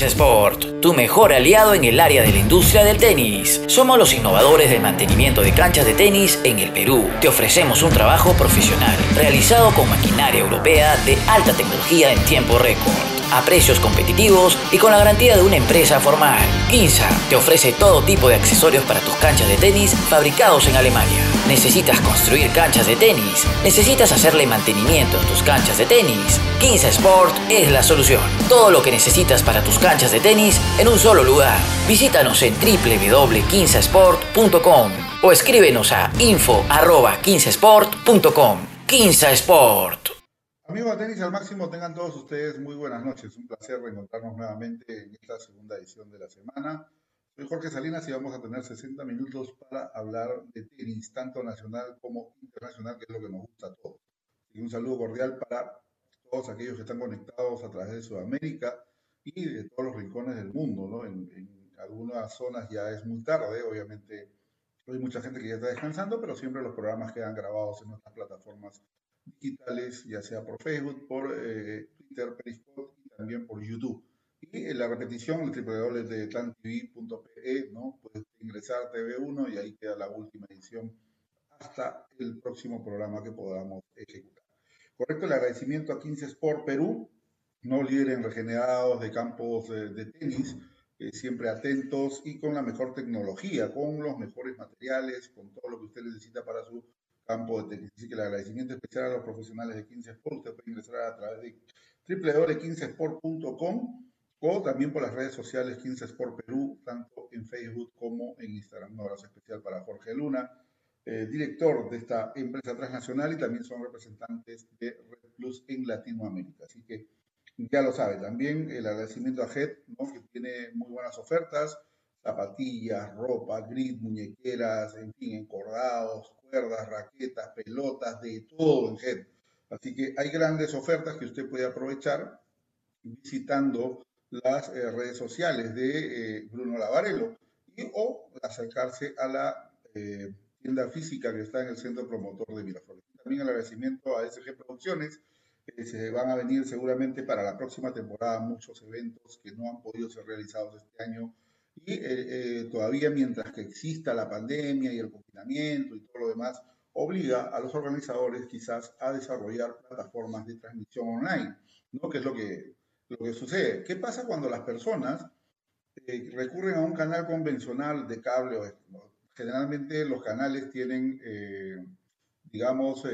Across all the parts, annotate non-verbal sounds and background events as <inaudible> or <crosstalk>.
15 Sport, tu mejor aliado en el área de la industria del tenis. Somos los innovadores del mantenimiento de canchas de tenis en el Perú. Te ofrecemos un trabajo profesional, realizado con maquinaria europea de alta tecnología en tiempo récord a precios competitivos y con la garantía de una empresa formal. Quinza te ofrece todo tipo de accesorios para tus canchas de tenis fabricados en Alemania. ¿Necesitas construir canchas de tenis? ¿Necesitas hacerle mantenimiento en tus canchas de tenis? Quinza Sport es la solución. Todo lo que necesitas para tus canchas de tenis en un solo lugar. Visítanos en www.quinzasport.com o escríbenos a info.15sport.com. Quinza Sport. Amigos de Tenis al Máximo, tengan todos ustedes muy buenas noches. Un placer reencontrarnos nuevamente en esta segunda edición de la semana. Soy Jorge Salinas y vamos a tener 60 minutos para hablar de tenis, tanto nacional como internacional, que es lo que nos gusta a todos. Y un saludo cordial para todos aquellos que están conectados a través de Sudamérica y de todos los rincones del mundo. ¿no? En, en algunas zonas ya es muy tarde, obviamente hay mucha gente que ya está descansando, pero siempre los programas quedan grabados en nuestras plataformas digitales, ya sea por Facebook, por eh, Twitter, Periscope y también por YouTube. Y en la repetición, el www.tantv.pe, ¿no? Puedes ingresar a TV1 y ahí queda la última edición hasta el próximo programa que podamos ejecutar. Correcto, el agradecimiento a 15 Sport Perú, no líder en regenerados de campos de, de tenis, eh, siempre atentos y con la mejor tecnología, con los mejores materiales, con todo lo que usted necesita para su campo de tenis. Así que el agradecimiento especial a los profesionales de 15 Sport. Usted puede ingresar a través de www.15sport.com o también por las redes sociales 15 Sport Perú, tanto en Facebook como en Instagram. Un abrazo especial para Jorge Luna, eh, director de esta empresa transnacional y también son representantes de Red Plus en Latinoamérica. Así que ya lo sabe. También el agradecimiento a HED, ¿no? que tiene muy buenas ofertas, zapatillas, ropa, grid, muñequeras, en fin, encordados, cuerdas, raquetas, pelotas, de todo en GED. Así que hay grandes ofertas que usted puede aprovechar visitando las eh, redes sociales de eh, Bruno Lavarello y, o acercarse a la eh, tienda física que está en el centro promotor de Miraflores. También el agradecimiento a SG Producciones, que se van a venir seguramente para la próxima temporada muchos eventos que no han podido ser realizados este año y eh, eh, todavía mientras que exista la pandemia y el confinamiento y todo lo demás, obliga a los organizadores quizás a desarrollar plataformas de transmisión online, ¿no? Que es lo que, lo que sucede. ¿Qué pasa cuando las personas eh, recurren a un canal convencional de cable o Generalmente los canales tienen, digamos,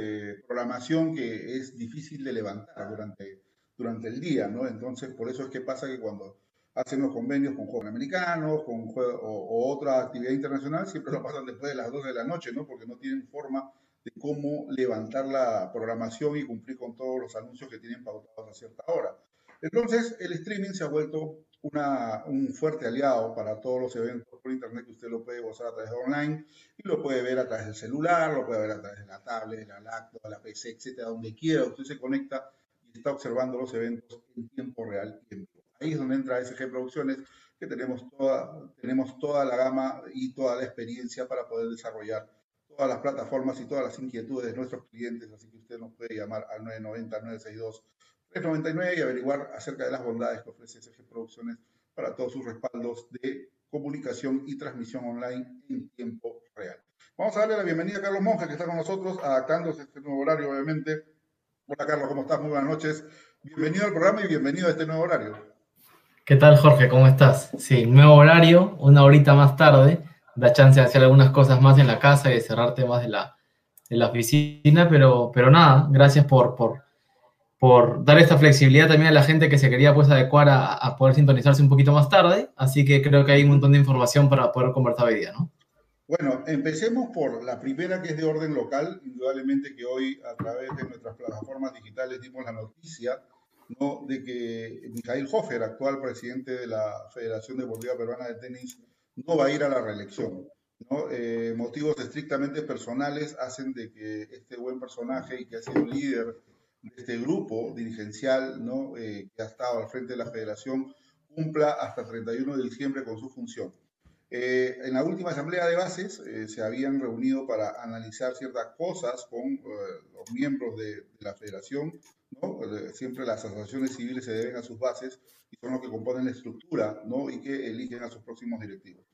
programación que es difícil de levantar durante, durante el día, ¿no? Entonces, por eso es que pasa que cuando hacen los convenios con jóvenes americanos, con o, otra actividad internacional, siempre lo pasan después de las 12 de la noche, ¿no? Porque no tienen forma de cómo levantar la programación y cumplir con todos los anuncios que tienen pautados a cierta hora. Entonces, el streaming se ha vuelto una, un fuerte aliado para todos los eventos por internet que usted lo puede gozar a través de online y lo puede ver a través del celular, lo puede ver a través de la tablet, de la laptop, de la PC, etcétera, donde quiera. Usted se conecta y está observando los eventos en tiempo real y en. Ahí es donde entra SG Producciones, que tenemos toda, tenemos toda la gama y toda la experiencia para poder desarrollar todas las plataformas y todas las inquietudes de nuestros clientes, así que usted nos puede llamar al 990-962-399 y averiguar acerca de las bondades que ofrece SG Producciones para todos sus respaldos de comunicación y transmisión online en tiempo real. Vamos a darle la bienvenida a Carlos Monja, que está con nosotros, adaptándose a este nuevo horario, obviamente. Hola, Carlos, ¿cómo estás? Muy buenas noches. Bienvenido al programa y bienvenido a este nuevo horario. ¿Qué tal, Jorge? ¿Cómo estás? Sí, nuevo horario, una horita más tarde, da chance de hacer algunas cosas más en la casa y de cerrar temas de la, de la oficina, pero, pero nada, gracias por, por, por dar esta flexibilidad también a la gente que se quería pues adecuar a, a, poder sintonizarse un poquito más tarde, así que creo que hay un montón de información para poder conversar hoy día, ¿no? Bueno, empecemos por la primera que es de orden local, indudablemente que hoy a través de nuestras plataformas digitales dimos la noticia ¿no? de que Mijail Hofer, actual presidente de la Federación Deportiva Peruana de Tenis, no va a ir a la reelección. Eh, motivos estrictamente personales hacen de que este buen personaje y que ha sido líder de este grupo dirigencial ¿no? Eh, que ha estado al frente de la federación cumpla hasta 31 de diciembre con su función. Eh, en la última asamblea de bases eh, se habían reunido para analizar ciertas cosas con eh, los miembros de, de, la federación. ¿no? Siempre las asociaciones civiles se deben a sus bases y son los que componen la estructura ¿no? y que eligen a sus próximos directivos.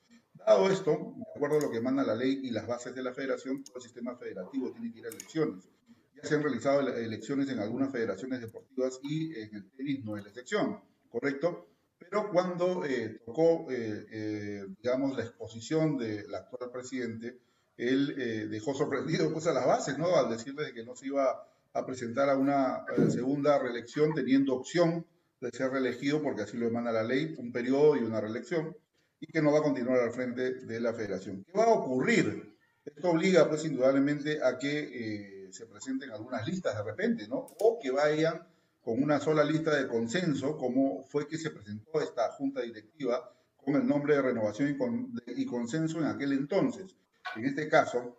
Dado esto, de acuerdo a lo que manda la ley y las bases de la federación, todo el sistema federativo tiene que ir a elecciones. Ya se han realizado elecciones en algunas federaciones deportivas y en el tenis no es la excepción, ¿correcto? Pero cuando eh, tocó, eh, eh, digamos, la exposición del actual presidente, él eh, dejó sorprendido pues, a las bases, ¿no? Al decirle que no se iba a presentar a una segunda reelección teniendo opción de ser reelegido, porque así lo demanda la ley, un periodo y una reelección, y que no va a continuar al frente de la federación. ¿Qué va a ocurrir? Esto obliga, pues, indudablemente a que se presenten algunas listas de repente, ¿no? O que vayan con una sola lista de consenso, como fue que se presentó esta junta directiva con el nombre de renovación y, con, de, y, consenso en aquel entonces. En este caso,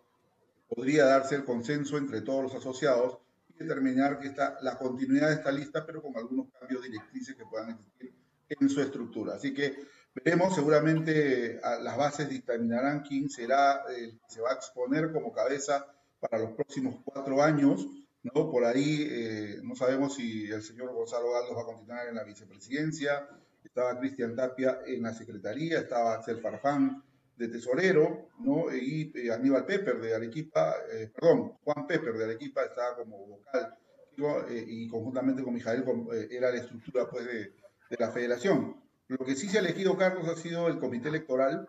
podría darse el consenso entre todos los asociados y determinar que está la continuidad de esta lista, pero con algunos cambios directrices que puedan existir en su estructura. Así que veremos, seguramente las bases dictaminarán quién será el que se va a exponer como cabeza para los próximos cuatro años ¿no? Por ahí eh, no sabemos si el señor Gonzalo Galdos va a continuar en la vicepresidencia, estaba Cristian Tapia en la secretaría, estaba Axel Farfán de tesorero, ¿no? Y eh, Aníbal Pepper de Arequipa, eh, perdón, Juan Pepper de Arequipa estaba como vocal, eh, y conjuntamente con Mijael era la estructura pues, de, de, la federación. Lo que sí se ha elegido, Carlos, ha sido el comité electoral,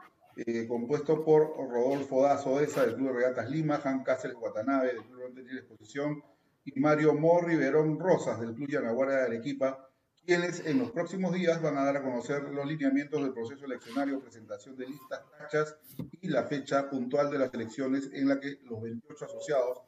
compuesto por Rodolfo Dazo Esa del Club de Regatas Lima, Jan Cáceres Guatanabe del Club de Exposición, y Mario Morri Verón Rosas del Club Yanaguara de Arequipa, quienes en los próximos días van a dar a conocer los lineamientos del proceso eleccionario, presentación de listas, tachas y la fecha puntual de las elecciones en la que los 28 asociados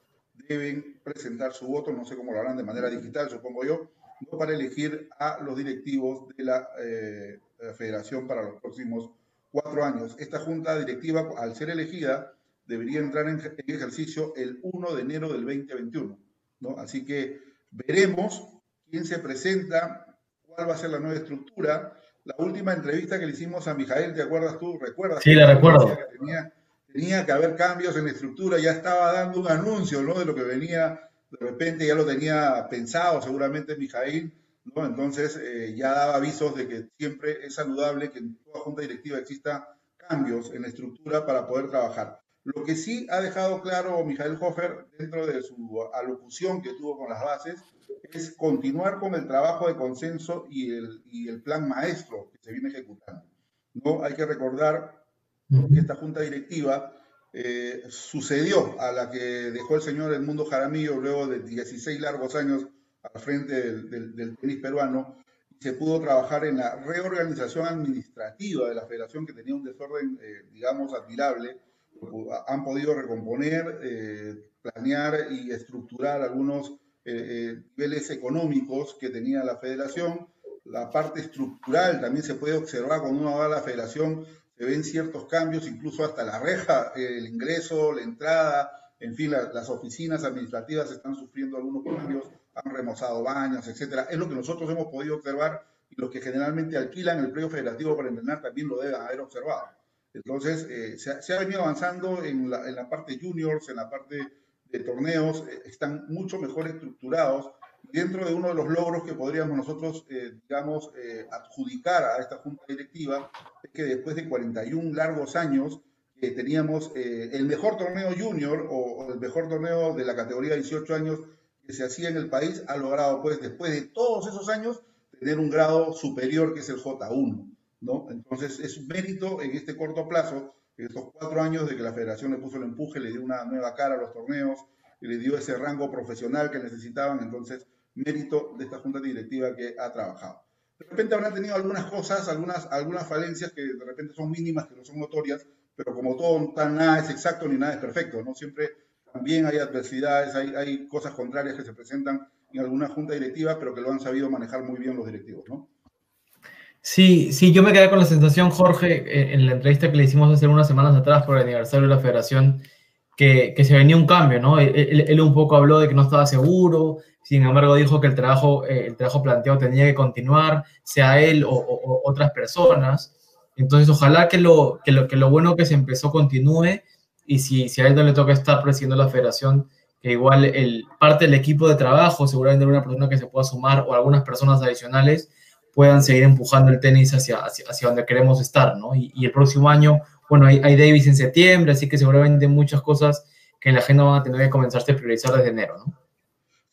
deben presentar su voto, no sé cómo lo harán de manera digital, supongo yo, no para elegir a los directivos de la, eh, federación para los próximos cuatro años. Esta junta directiva, al ser elegida, debería entrar en ejercicio el 1 de enero del 2021 ¿no? Así que veremos quién se presenta, cuál va a ser la nueva estructura. La última entrevista que le hicimos a Mijael, ¿te acuerdas tú? ¿Recuerdas? Sí, la recuerdo. Que tenía, tenía, que haber cambios en la estructura, ya estaba dando un anuncio ¿no? de lo que venía, de repente ya lo tenía pensado seguramente Mijael, ¿no? entonces eh, ya daba avisos de que siempre es saludable que en toda junta directiva exista cambios en la estructura para poder trabajar. Lo que sí ha dejado claro Mijael Hofer dentro de su alocución que tuvo con las bases es continuar con el trabajo de consenso y el, y el plan maestro que se viene ejecutando. ¿no? Hay que recordar que esta junta directiva eh, sucedió a la que dejó el señor Edmundo Jaramillo luego de 16 largos años al frente del, del, del tenis peruano y se pudo trabajar en la reorganización administrativa de la federación que tenía un desorden, eh, digamos, admirable han podido recomponer, eh, planear y estructurar algunos eh, eh, niveles económicos que tenía la federación. La parte estructural también se puede observar cuando uno va a la federación, se ven ciertos cambios, incluso hasta la reja, el ingreso, la entrada, en fin, la, las oficinas administrativas están sufriendo algunos cambios, han remozado baños, etcétera. Es lo que nosotros hemos podido observar y los que generalmente alquilan el predio federativo para entrenar también lo deben haber observado. Entonces, eh, se, se, ha, venido avanzando en la, en la, parte juniors, en la parte de torneos, eh, están mucho mejor estructurados. Dentro de uno de los logros que podríamos nosotros, eh, digamos, eh, adjudicar a esta junta directiva, es que después de 41 largos años, teníamos el mejor torneo junior o, o, el mejor torneo de la categoría de 18 años que se hacía en el país, ha logrado, pues, después de todos esos años, tener un grado superior que es el J1. ¿No? Entonces es mérito en este corto plazo, en estos cuatro años de que la federación le puso el empuje, le dio una nueva cara a los torneos, le dio ese rango profesional que necesitaban, entonces mérito de esta junta directiva que ha trabajado. De repente habrán tenido algunas cosas, algunas, algunas falencias que de repente son mínimas, que no son notorias, pero como todo, tan nada es exacto ni nada es perfecto, ¿no? Siempre también hay adversidades, hay, hay cosas contrarias que se presentan en alguna junta directiva, pero que lo han sabido manejar muy bien los directivos, ¿no? Sí, sí, yo me quedé con la sensación, Jorge, eh, en la entrevista que le hicimos hace unas semanas atrás por el aniversario de la federación, que, que se venía un cambio, ¿no? Él, un poco habló de que no estaba seguro, sin embargo dijo que el trabajo, eh, el trabajo planteado tenía que continuar, sea él o, otras personas. Entonces, ojalá que lo, que lo, que lo bueno que se empezó continúe y si, si a él no le toca estar presidiendo la federación, que igual el, parte del equipo de trabajo, seguramente una persona que se pueda sumar o algunas personas adicionales puedan seguir empujando el tenis hacia, hacia, donde queremos estar, ¿no? Y, el próximo año, bueno, hay, hay, Davis en septiembre, así que seguramente muchas cosas que en la agenda van a tener que comenzarse a priorizar desde enero, ¿no?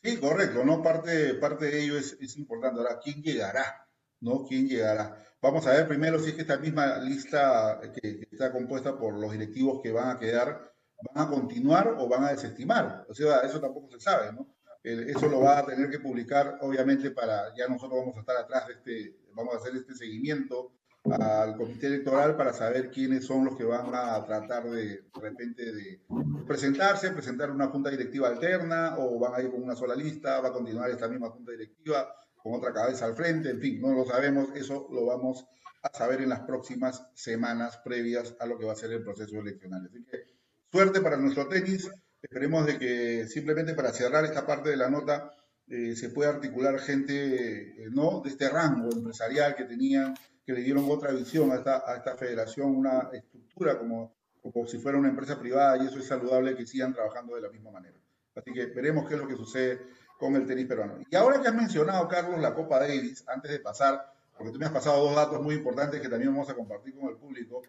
Sí, correcto, ¿no? Parte, parte de ello es, es importante. Ahora, ¿quién llegará? ¿No? ¿Quién llegará? Vamos a ver primero si es que esta misma lista que, está compuesta por los directivos que van a quedar, van a continuar o van a desestimar. O sea, eso tampoco se sabe, ¿no? Eso lo va a tener que publicar, obviamente, para, ya nosotros vamos a estar atrás de este, vamos a hacer este seguimiento al comité electoral para saber quiénes son los que van a tratar de, de repente de presentarse, presentar una junta directiva alterna o van a ir con una sola lista, va a continuar esta misma junta directiva con otra cabeza al frente, en fin, no lo sabemos, eso lo vamos a saber en las próximas semanas previas a lo que va a ser el proceso electoral. Así que suerte para nuestro tenis, esperemos de que simplemente para cerrar esta parte de la nota eh, se pueda articular gente eh, ¿no? de este rango empresarial que tenían, que le dieron otra visión a esta, a esta federación, una estructura como, como si fuera una empresa privada y eso es saludable que sigan trabajando de la misma manera. Así que veremos qué es lo que sucede con el tenis peruano. Y ahora que has mencionado, Carlos, la Copa Davis, antes de pasar, porque tú me has pasado dos datos muy importantes que también vamos a compartir con el público,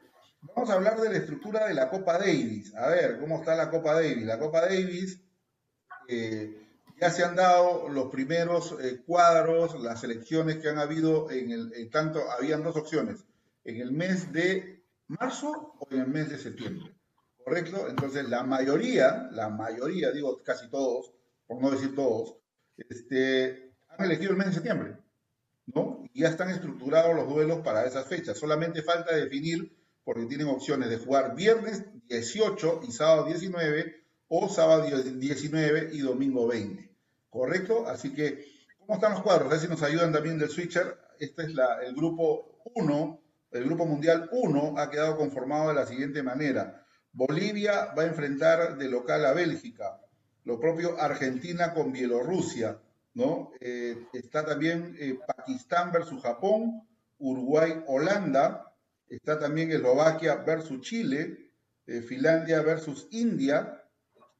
vamos a hablar de la estructura de la Copa Davis. A ver, ¿cómo está la Copa Davis? La Copa Davis, eh, ya se han dado los primeros eh, cuadros, las elecciones que han habido en el, tanto, habían dos opciones, en el mes de marzo o en el mes de septiembre. ¿Correcto? Entonces, la mayoría, la mayoría, digo casi todos, por no decir todos, este, han elegido el mes de septiembre, ¿no? Y ya están estructurados los duelos para esas fechas. Solamente falta definir, porque tienen opciones de jugar viernes 18 y sábado 19, o sábado 19 y domingo 20. ¿Correcto? Así que, ¿cómo están los cuadros? A ver si nos ayudan también del switcher. Este es el grupo 1, el grupo mundial 1 ha quedado conformado de la siguiente manera. Bolivia va a enfrentar de local a Bélgica lo propio Argentina con Bielorrusia, ¿no? Eh, está también eh, Pakistán versus Japón, Uruguay, Holanda, está también Eslovaquia versus Chile, eh, Finlandia versus India,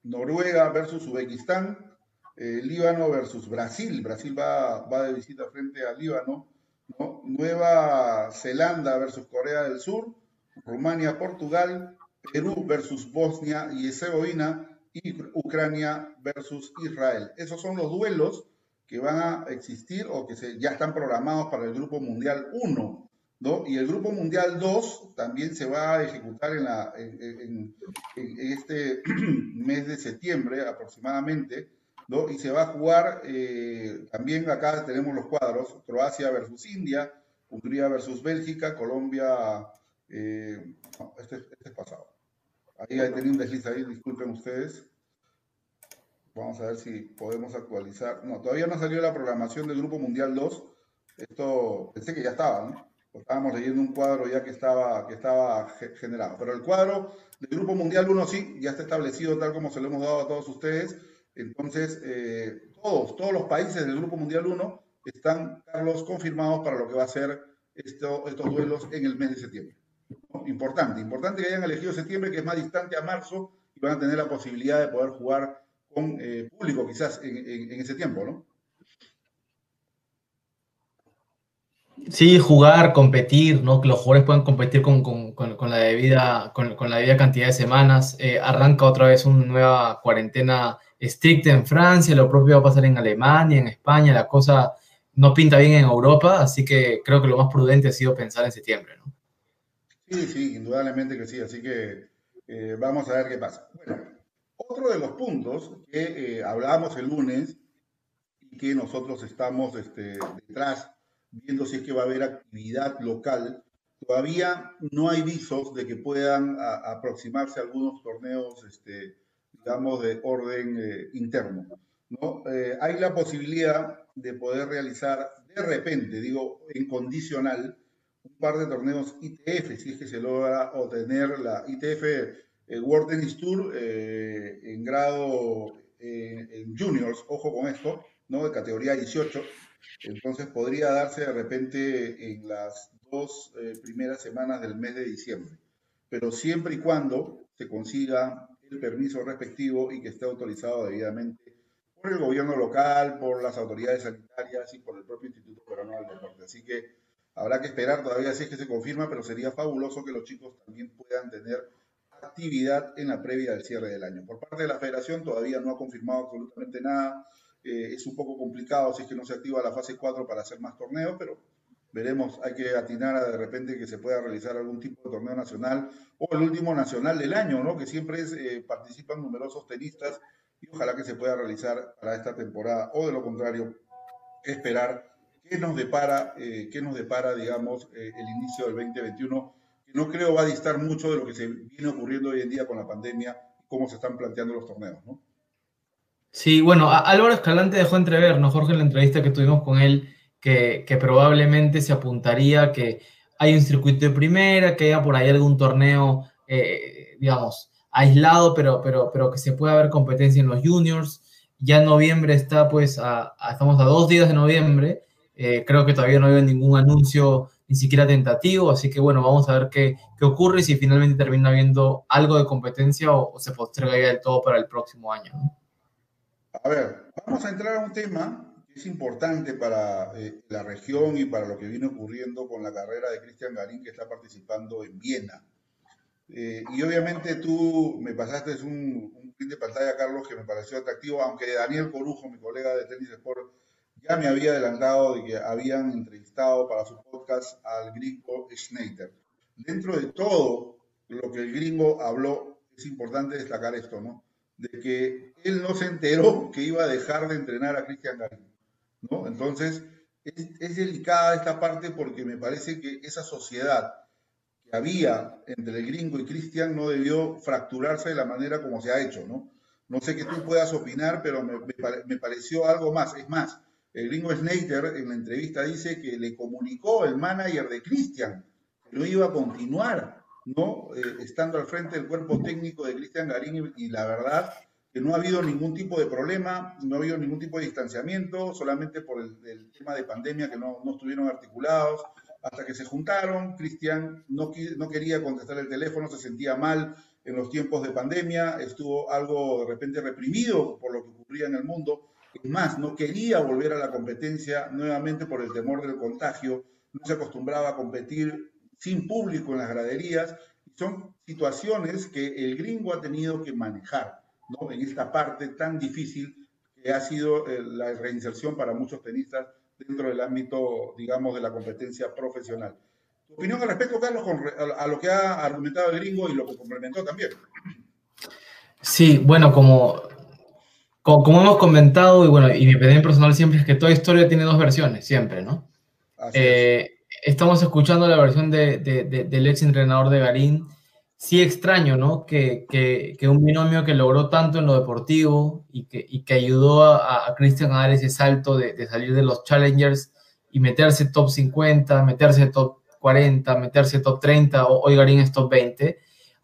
Noruega versus Uzbekistán, Líbano versus Brasil, Brasil va, va, de visita frente a Líbano, ¿no? Nueva Zelanda versus Corea del Sur, Rumania, Portugal, Perú versus Bosnia y Herzegovina, y Ucrania versus Israel. Esos son los duelos que van a existir o que ya están programados para el Grupo Mundial 1. Y el Grupo Mundial 2 también se va a ejecutar en, este <clears throat> mes de septiembre aproximadamente. ¿no? Y se va a jugar, eh, también acá tenemos los cuadros, Croacia versus India, Hungría versus Bélgica, Colombia, eh, no, este, este es pasado. Ahí hay tenido un desliz ahí, disculpen ustedes. Vamos a ver si podemos actualizar. No, todavía no salió la programación del Grupo Mundial 2. Esto pensé que ya estaba, ¿no? Estábamos leyendo un cuadro ya que estaba, que estaba generado. Pero el cuadro del Grupo Mundial 1 sí, ya está establecido tal como se lo hemos dado a todos ustedes. Entonces, eh, todos, todos los países del Grupo Mundial 1 están, Carlos, confirmados para lo que va a ser esto, estos duelos en el mes de septiembre. Importante, importante que hayan elegido septiembre, que es más distante a marzo, y van a tener la posibilidad de poder jugar con eh, público quizás en, ese tiempo, ¿no? Sí, jugar, competir, ¿no? Que los jugadores puedan competir con, la, debida, con, la debida cantidad de semanas. Eh, arranca otra vez una nueva cuarentena estricta en Francia, lo propio va a pasar en Alemania, en España, la cosa no pinta bien en Europa, así que creo que lo más prudente ha sido pensar en septiembre. Sí, sí, indudablemente que sí, así que eh, vamos a ver qué pasa. Bueno, otro de los puntos que eh, hablábamos el lunes y que nosotros estamos este, detrás viendo si es que va a haber actividad local, todavía no hay visos de que puedan aproximarse algunos torneos, este, digamos, de orden eh, interno. ¿no? hay la posibilidad de poder realizar de repente, digo, en condicional, un par de torneos ITF, si es que se logra obtener la ITF eh, World Tennis Tour eh, en grado eh, en juniors, ojo con esto, ¿no? De categoría 18. Entonces podría darse de repente en las dos eh, primeras semanas del mes de diciembre, pero siempre y cuando se consiga el permiso respectivo y que esté autorizado debidamente por el gobierno local, por las autoridades sanitarias y por el propio Instituto Peruano del Deporte. Así que habrá que esperar todavía si es que se confirma, pero sería fabuloso que los chicos también puedan tener actividad en la previa del cierre del año. Por parte de la federación todavía no ha confirmado absolutamente nada. Eh, es un poco complicado si es que no se activa la fase 4 para hacer más torneos, pero veremos, hay que atinar a de repente que se pueda realizar algún tipo de torneo nacional o el último nacional del año, ¿no? Que siempre eh, participan numerosos tenistas y ojalá que se pueda realizar para esta temporada o de lo contrario, esperar qué nos depara, eh, qué nos depara digamos, el inicio del 2021 no creo va a distar mucho de lo que se viene ocurriendo hoy en día con la pandemia, cómo se están planteando los torneos, ¿no? Sí, bueno, Álvaro Escalante dejó entrever, ¿no, Jorge, en la entrevista que tuvimos con él, que, que probablemente se apuntaría que hay un circuito de primera, que haya por ahí algún torneo, eh, digamos, aislado, pero, pero, pero que se pueda ver competencia en los juniors. Ya en noviembre está, pues, estamos a dos días de noviembre. Eh, creo que todavía no hay ningún anuncio ni siquiera tentativo, así que bueno, vamos a ver qué, qué ocurre y si finalmente termina habiendo algo de competencia o, se posterga ya del todo para el próximo año. A ver, vamos a entrar a un tema que es importante para eh, la región y para lo que viene ocurriendo con la carrera de Cristian Garín que está participando en Viena. Eh, y obviamente tú me pasaste un, un print de pantalla, Carlos, que me pareció atractivo, aunque Daniel Corujo, mi colega de Tenis Sport, ya me había adelantado de que habían entrevistado para su podcast al gringo Schneider. Dentro de todo lo que el gringo habló, es importante destacar esto, ¿no? De que él no se enteró que iba a dejar de entrenar a Cristian Garín, ¿no? Entonces, es, delicada esta parte porque me parece que esa sociedad que había entre el gringo y Cristian no debió fracturarse de la manera como se ha hecho, ¿no? No sé que tú puedas opinar, pero me, me, pareció algo más. Es más, el gringo Snyder en la entrevista dice que le comunicó el manager de Cristian que no iba a continuar, ¿no? Eh, estando al frente del cuerpo técnico de Cristian Garín y, la verdad que no ha habido ningún tipo de problema, no ha habido ningún tipo de distanciamiento, solamente por el, tema de pandemia que no, no, estuvieron articulados. Hasta que se juntaron, Cristian no, no quería contestar el teléfono, se sentía mal en los tiempos de pandemia, estuvo algo de repente reprimido por lo que ocurría en el mundo más, no quería volver a la competencia nuevamente por el temor del contagio, no se acostumbraba a competir sin público en las graderías. Son situaciones que el gringo ha tenido que manejar ¿no? en esta parte tan difícil que ha sido eh, la reinserción para muchos tenistas dentro del ámbito, digamos, de la competencia profesional. ¿Tu opinión al respecto, Carlos, a lo que ha argumentado el gringo y lo que complementó también? Sí, bueno, como como, hemos comentado, y bueno, y mi opinión personal siempre es que toda historia tiene dos versiones, siempre, ¿no? Eh, estamos escuchando la versión de, del ex entrenador de Garín. Sí extraño, ¿no? Que, que, un binomio que logró tanto en lo deportivo y que, y que ayudó a, a Cristian a dar ese salto de, salir de los Challengers y meterse top 50, meterse top 40, meterse top 30, o hoy Garín es top 20,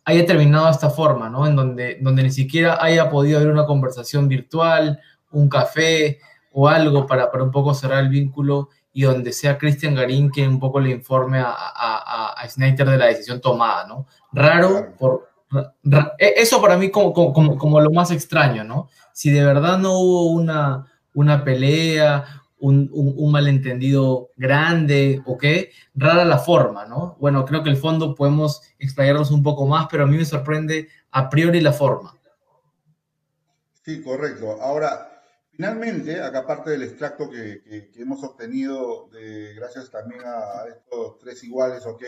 haya terminado de esta forma, ¿no? En donde, donde ni siquiera haya podido haber una conversación virtual, un café o algo para, para un poco cerrar el vínculo y donde sea Cristian Garín quien un poco le informe a, a, a, Snyder de la decisión tomada, ¿no? Raro, por, e, eso para mí como, como, como, lo más extraño, ¿no? Si de verdad no hubo una, una pelea, un, malentendido grande o qué, rara la forma, ¿no? Bueno, creo que el fondo podemos explayarnos un poco más, pero a mí me sorprende a priori la forma. Sí, correcto. Ahora, finalmente, acá parte del extracto que, hemos obtenido, de, gracias también a estos tres iguales, ¿ok?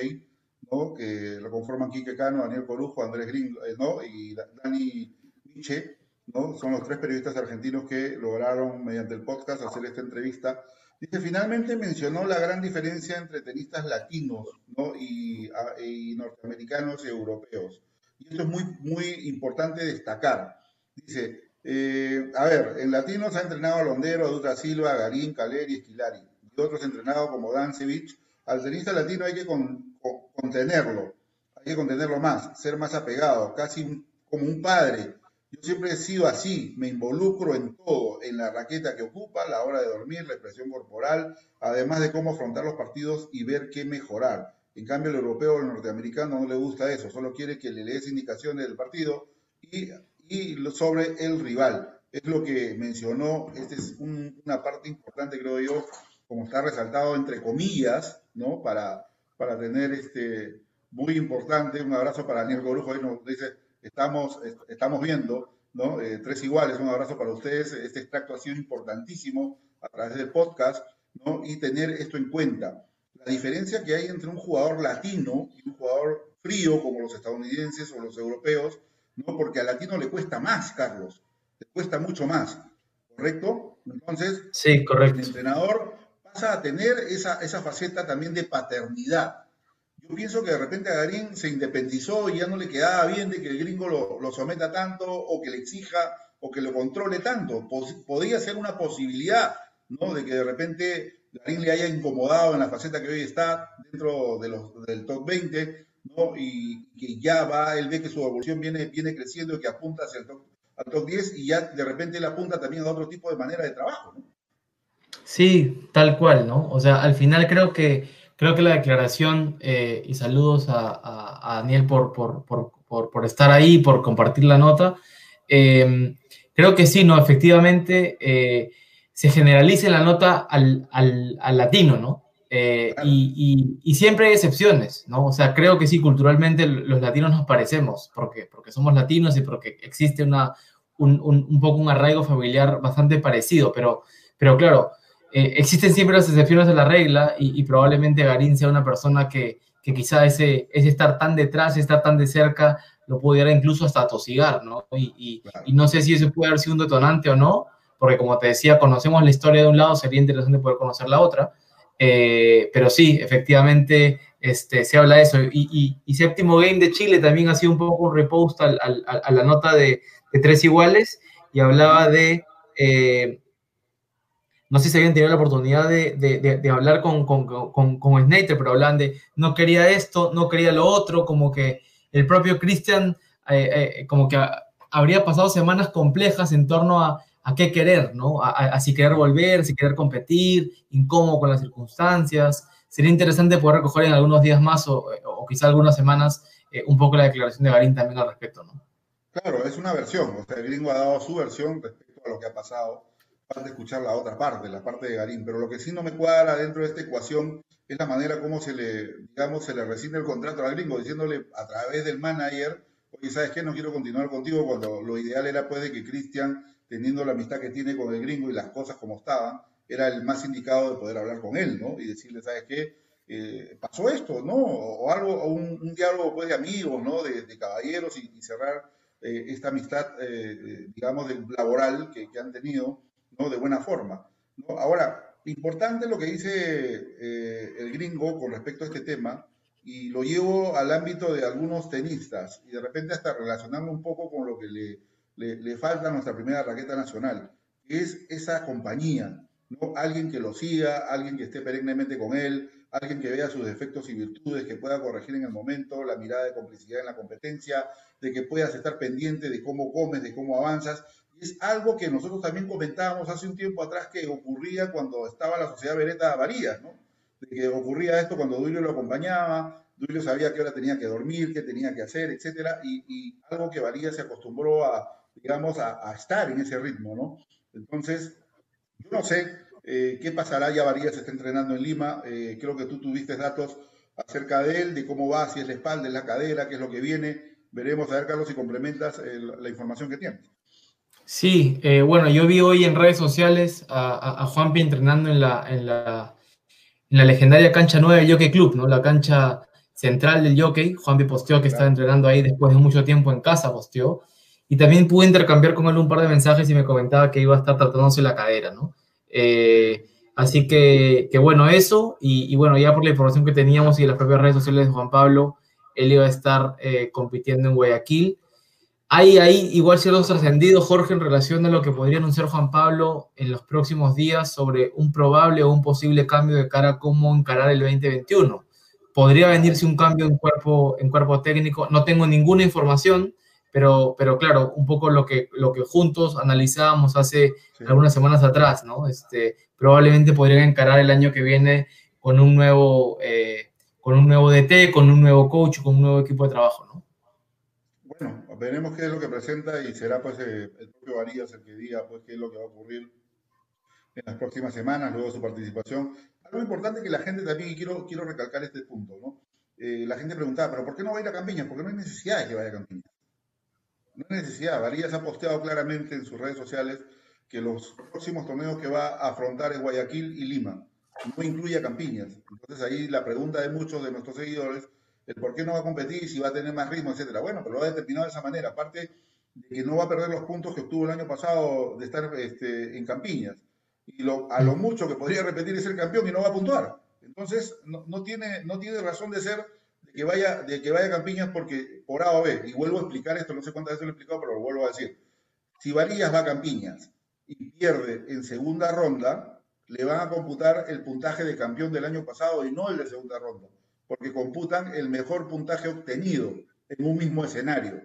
¿no? Que lo conforman Quique Cano, Daniel Corujo, Andrés Gringo, eh, ¿no? Y Dani Miche son los tres periodistas argentinos que lograron, mediante el podcast, hacer esta entrevista. Dice, finalmente mencionó la gran diferencia entre tenistas latinos y, norteamericanos y europeos. Y esto es muy, muy importante destacar. Dice, eh, a ver, en latinos ha entrenado a Londero, a Dutra Silva, a Garín, Caleri, Esquilari. Y otros entrenados como Dancevich. Al tenista latino hay que contenerlo, hay que contenerlo más, ser más apegado, casi como un padre Yo siempre he sido así, me involucro en todo, en la raqueta que ocupa, la hora de dormir, la expresión corporal, además de cómo afrontar los partidos y ver qué mejorar. En cambio, el europeo o el norteamericano no le gusta eso, solo quiere que le lees indicaciones del partido y, y sobre el rival. Es lo que mencionó, esta es una parte importante, creo yo, como está resaltado entre comillas, ¿no? Para, para tener este, muy importante, un abrazo para Daniel Gorujo, ahí nos dice, estamos, estamos viendo, ¿no? Eh, tres iguales, un abrazo para ustedes, este extracto ha sido importantísimo a través del podcast, ¿no? Y tener esto en cuenta. La diferencia que hay entre un jugador latino y un jugador frío como los estadounidenses o los europeos, ¿no? Porque al latino le cuesta más, Carlos, le cuesta mucho más, ¿correcto? Entonces, sí, correcto. el entrenador pasa a tener esa, esa faceta también de paternidad. Yo pienso que de repente a Garín se independizó y ya no le quedaba bien de que el gringo lo, lo someta tanto o que le exija o que lo controle tanto. podría ser una posibilidad, ¿no? De que de repente Garín le haya incomodado en la faceta que hoy está dentro de los, del top 20, ¿no? Y que ya va, él ve que su evolución viene, viene creciendo y que apunta hacia el top, al top 10 y ya de repente él apunta también a otro tipo de manera de trabajo, ¿no? Sí, tal cual, ¿no? O sea, al final creo que, creo que la declaración, eh, y saludos a, Daniel por, por, estar ahí, por compartir la nota, em, creo que sí, ¿no? Efectivamente, eh, se generaliza la nota al, latino, ¿no? Eh, y, siempre hay excepciones, ¿no? O sea, creo que sí, culturalmente los latinos nos parecemos, porque, porque somos latinos y porque existe una, un, un poco un arraigo familiar bastante parecido, pero, pero claro, eh, existen siempre las excepciones de la regla y, probablemente Garín sea una persona que, que quizá ese, ese, estar tan detrás, estar tan de cerca, lo pudiera incluso hasta tosigar, ¿no? Y, y, no sé si eso puede haber sido un detonante o no, porque como te decía, conocemos la historia de un lado, sería interesante poder conocer la otra, eh, pero sí, efectivamente, este, se habla de eso. Y, séptimo game de Chile también ha sido un poco un repost al, a la nota de, tres iguales y hablaba de... Eh, no sé si habían tenido la oportunidad de, hablar con, con, con, Snater, pero hablan de no quería esto, no quería lo otro, como que el propio Christian, eh, como que habría pasado semanas complejas en torno a, a qué querer, ¿no? A, si querer volver, si querer competir, incómodo con las circunstancias. Sería interesante poder recoger en algunos días más o, o quizá algunas semanas eh, un poco la declaración de Garín también al respecto, ¿no? Claro, es una versión. O sea, el gringo ha dado su versión respecto a lo que ha pasado de escuchar la otra parte, la parte de Garín, pero lo que sí no me cuadra dentro de esta ecuación es la manera como se le, digamos, se le rescinde el contrato al gringo, diciéndole a través del manager, oye, ¿sabes qué? No quiero continuar contigo cuando lo ideal era pues de que Cristian, teniendo la amistad que tiene con el gringo y las cosas como estaban, era el más indicado de poder hablar con él, ¿no? Y decirle, ¿sabes qué? Eh, pasó esto, ¿no? O algo, o un, diálogo pues de amigos, ¿no? De, caballeros y, cerrar eh, esta amistad, eh, digamos, laboral que, han tenido ¿no? de buena forma. Ahora, importante lo que dice el gringo con respecto a este tema, y lo llevo al ámbito de algunos tenistas, y de repente hasta relacionarlo un poco con lo que le, le, falta a nuestra primera raqueta nacional, que es esa compañía, ¿no? Alguien que lo siga, alguien que esté perennemente con él, alguien que vea sus defectos y virtudes, que pueda corregir en el momento, la mirada de complicidad en la competencia, de que puedas estar pendiente de cómo comes, de cómo avanzas, es algo que nosotros también comentábamos hace un tiempo atrás que ocurría cuando estaba la sociedad Beretta Varías, ¿no? De que ocurría esto cuando Duilio lo acompañaba, Duilio sabía que ahora tenía que dormir, qué tenía que hacer, etcétera, y, algo que Varías se acostumbró a, digamos, a, estar en ese ritmo, ¿no? Entonces, yo no sé eh, qué pasará, ya Varías está entrenando en Lima, eh, creo que tú tuviste datos acerca de él, de cómo va, si es la espalda, es la cadera, qué es lo que viene, veremos, a ver, Carlos, si complementas eh, la información que tienes. Sí, bueno, yo vi hoy en redes sociales a, Juanpi entrenando en la, en, la, en la legendaria cancha nueva del Jockey Club, ¿no? La cancha central del Jockey. Juanpi posteó que estaba entrenando ahí después de mucho tiempo en casa, posteó. Y también pude intercambiar con él un par de mensajes y me comentaba que iba a estar tratándose la cadera, ¿no? Eh, así que, que, bueno, eso. Y, bueno, ya por la información que teníamos y las propias redes sociales de Juan Pablo, él iba a estar eh, compitiendo en Guayaquil. Hay ahí igual ciertos trascendidos, Jorge, en relación a lo que podría anunciar Juan Pablo en los próximos días sobre un probable o un posible cambio de cara a cómo encarar el 2021. Podría venirse un cambio en cuerpo, en cuerpo técnico, no tengo ninguna información, pero, pero claro, un poco lo que, lo que juntos analizábamos hace algunas semanas atrás, ¿no? Este, probablemente podrían encarar el año que viene con un nuevo, eh, con un nuevo DT, con un nuevo coach, con un nuevo equipo de trabajo, ¿no? Bueno, veremos qué es lo que presenta y será pues eh, el propio Varías el que diga pues qué es lo que va a ocurrir en las próximas semanas, luego de su participación. Algo importante que la gente también, y quiero, quiero recalcar este punto, ¿no? Eh, la gente preguntaba, ¿pero por qué no va a ir a Campiñas? Porque no hay necesidad de que vaya a Campiñas. No hay necesidad. Varías ha posteado claramente en sus redes sociales que los próximos torneos que va a afrontar es Guayaquil y Lima. No incluye a Campiñas. Entonces ahí la pregunta de muchos de nuestros seguidores, el por qué no va a competir, si va a tener más ritmo, etcétera. Bueno, pero lo ha determinado de esa manera. Aparte de que no va a perder los puntos que obtuvo el año pasado de estar este, en Campiñas y a lo mucho que podría repetir es el campeón y no va a puntuar. Entonces, no, tiene, razón de ser que, vaya, de que vaya a Campiñas porque por A o B, y vuelvo a explicar esto, no sé cuántas veces lo he explicado, pero lo vuelvo a decir. Si Varillas va a Campiñas y pierde en segunda ronda, le van a computar el puntaje de campeón del año pasado y no el de segunda ronda, porque computan el mejor puntaje obtenido en un mismo escenario.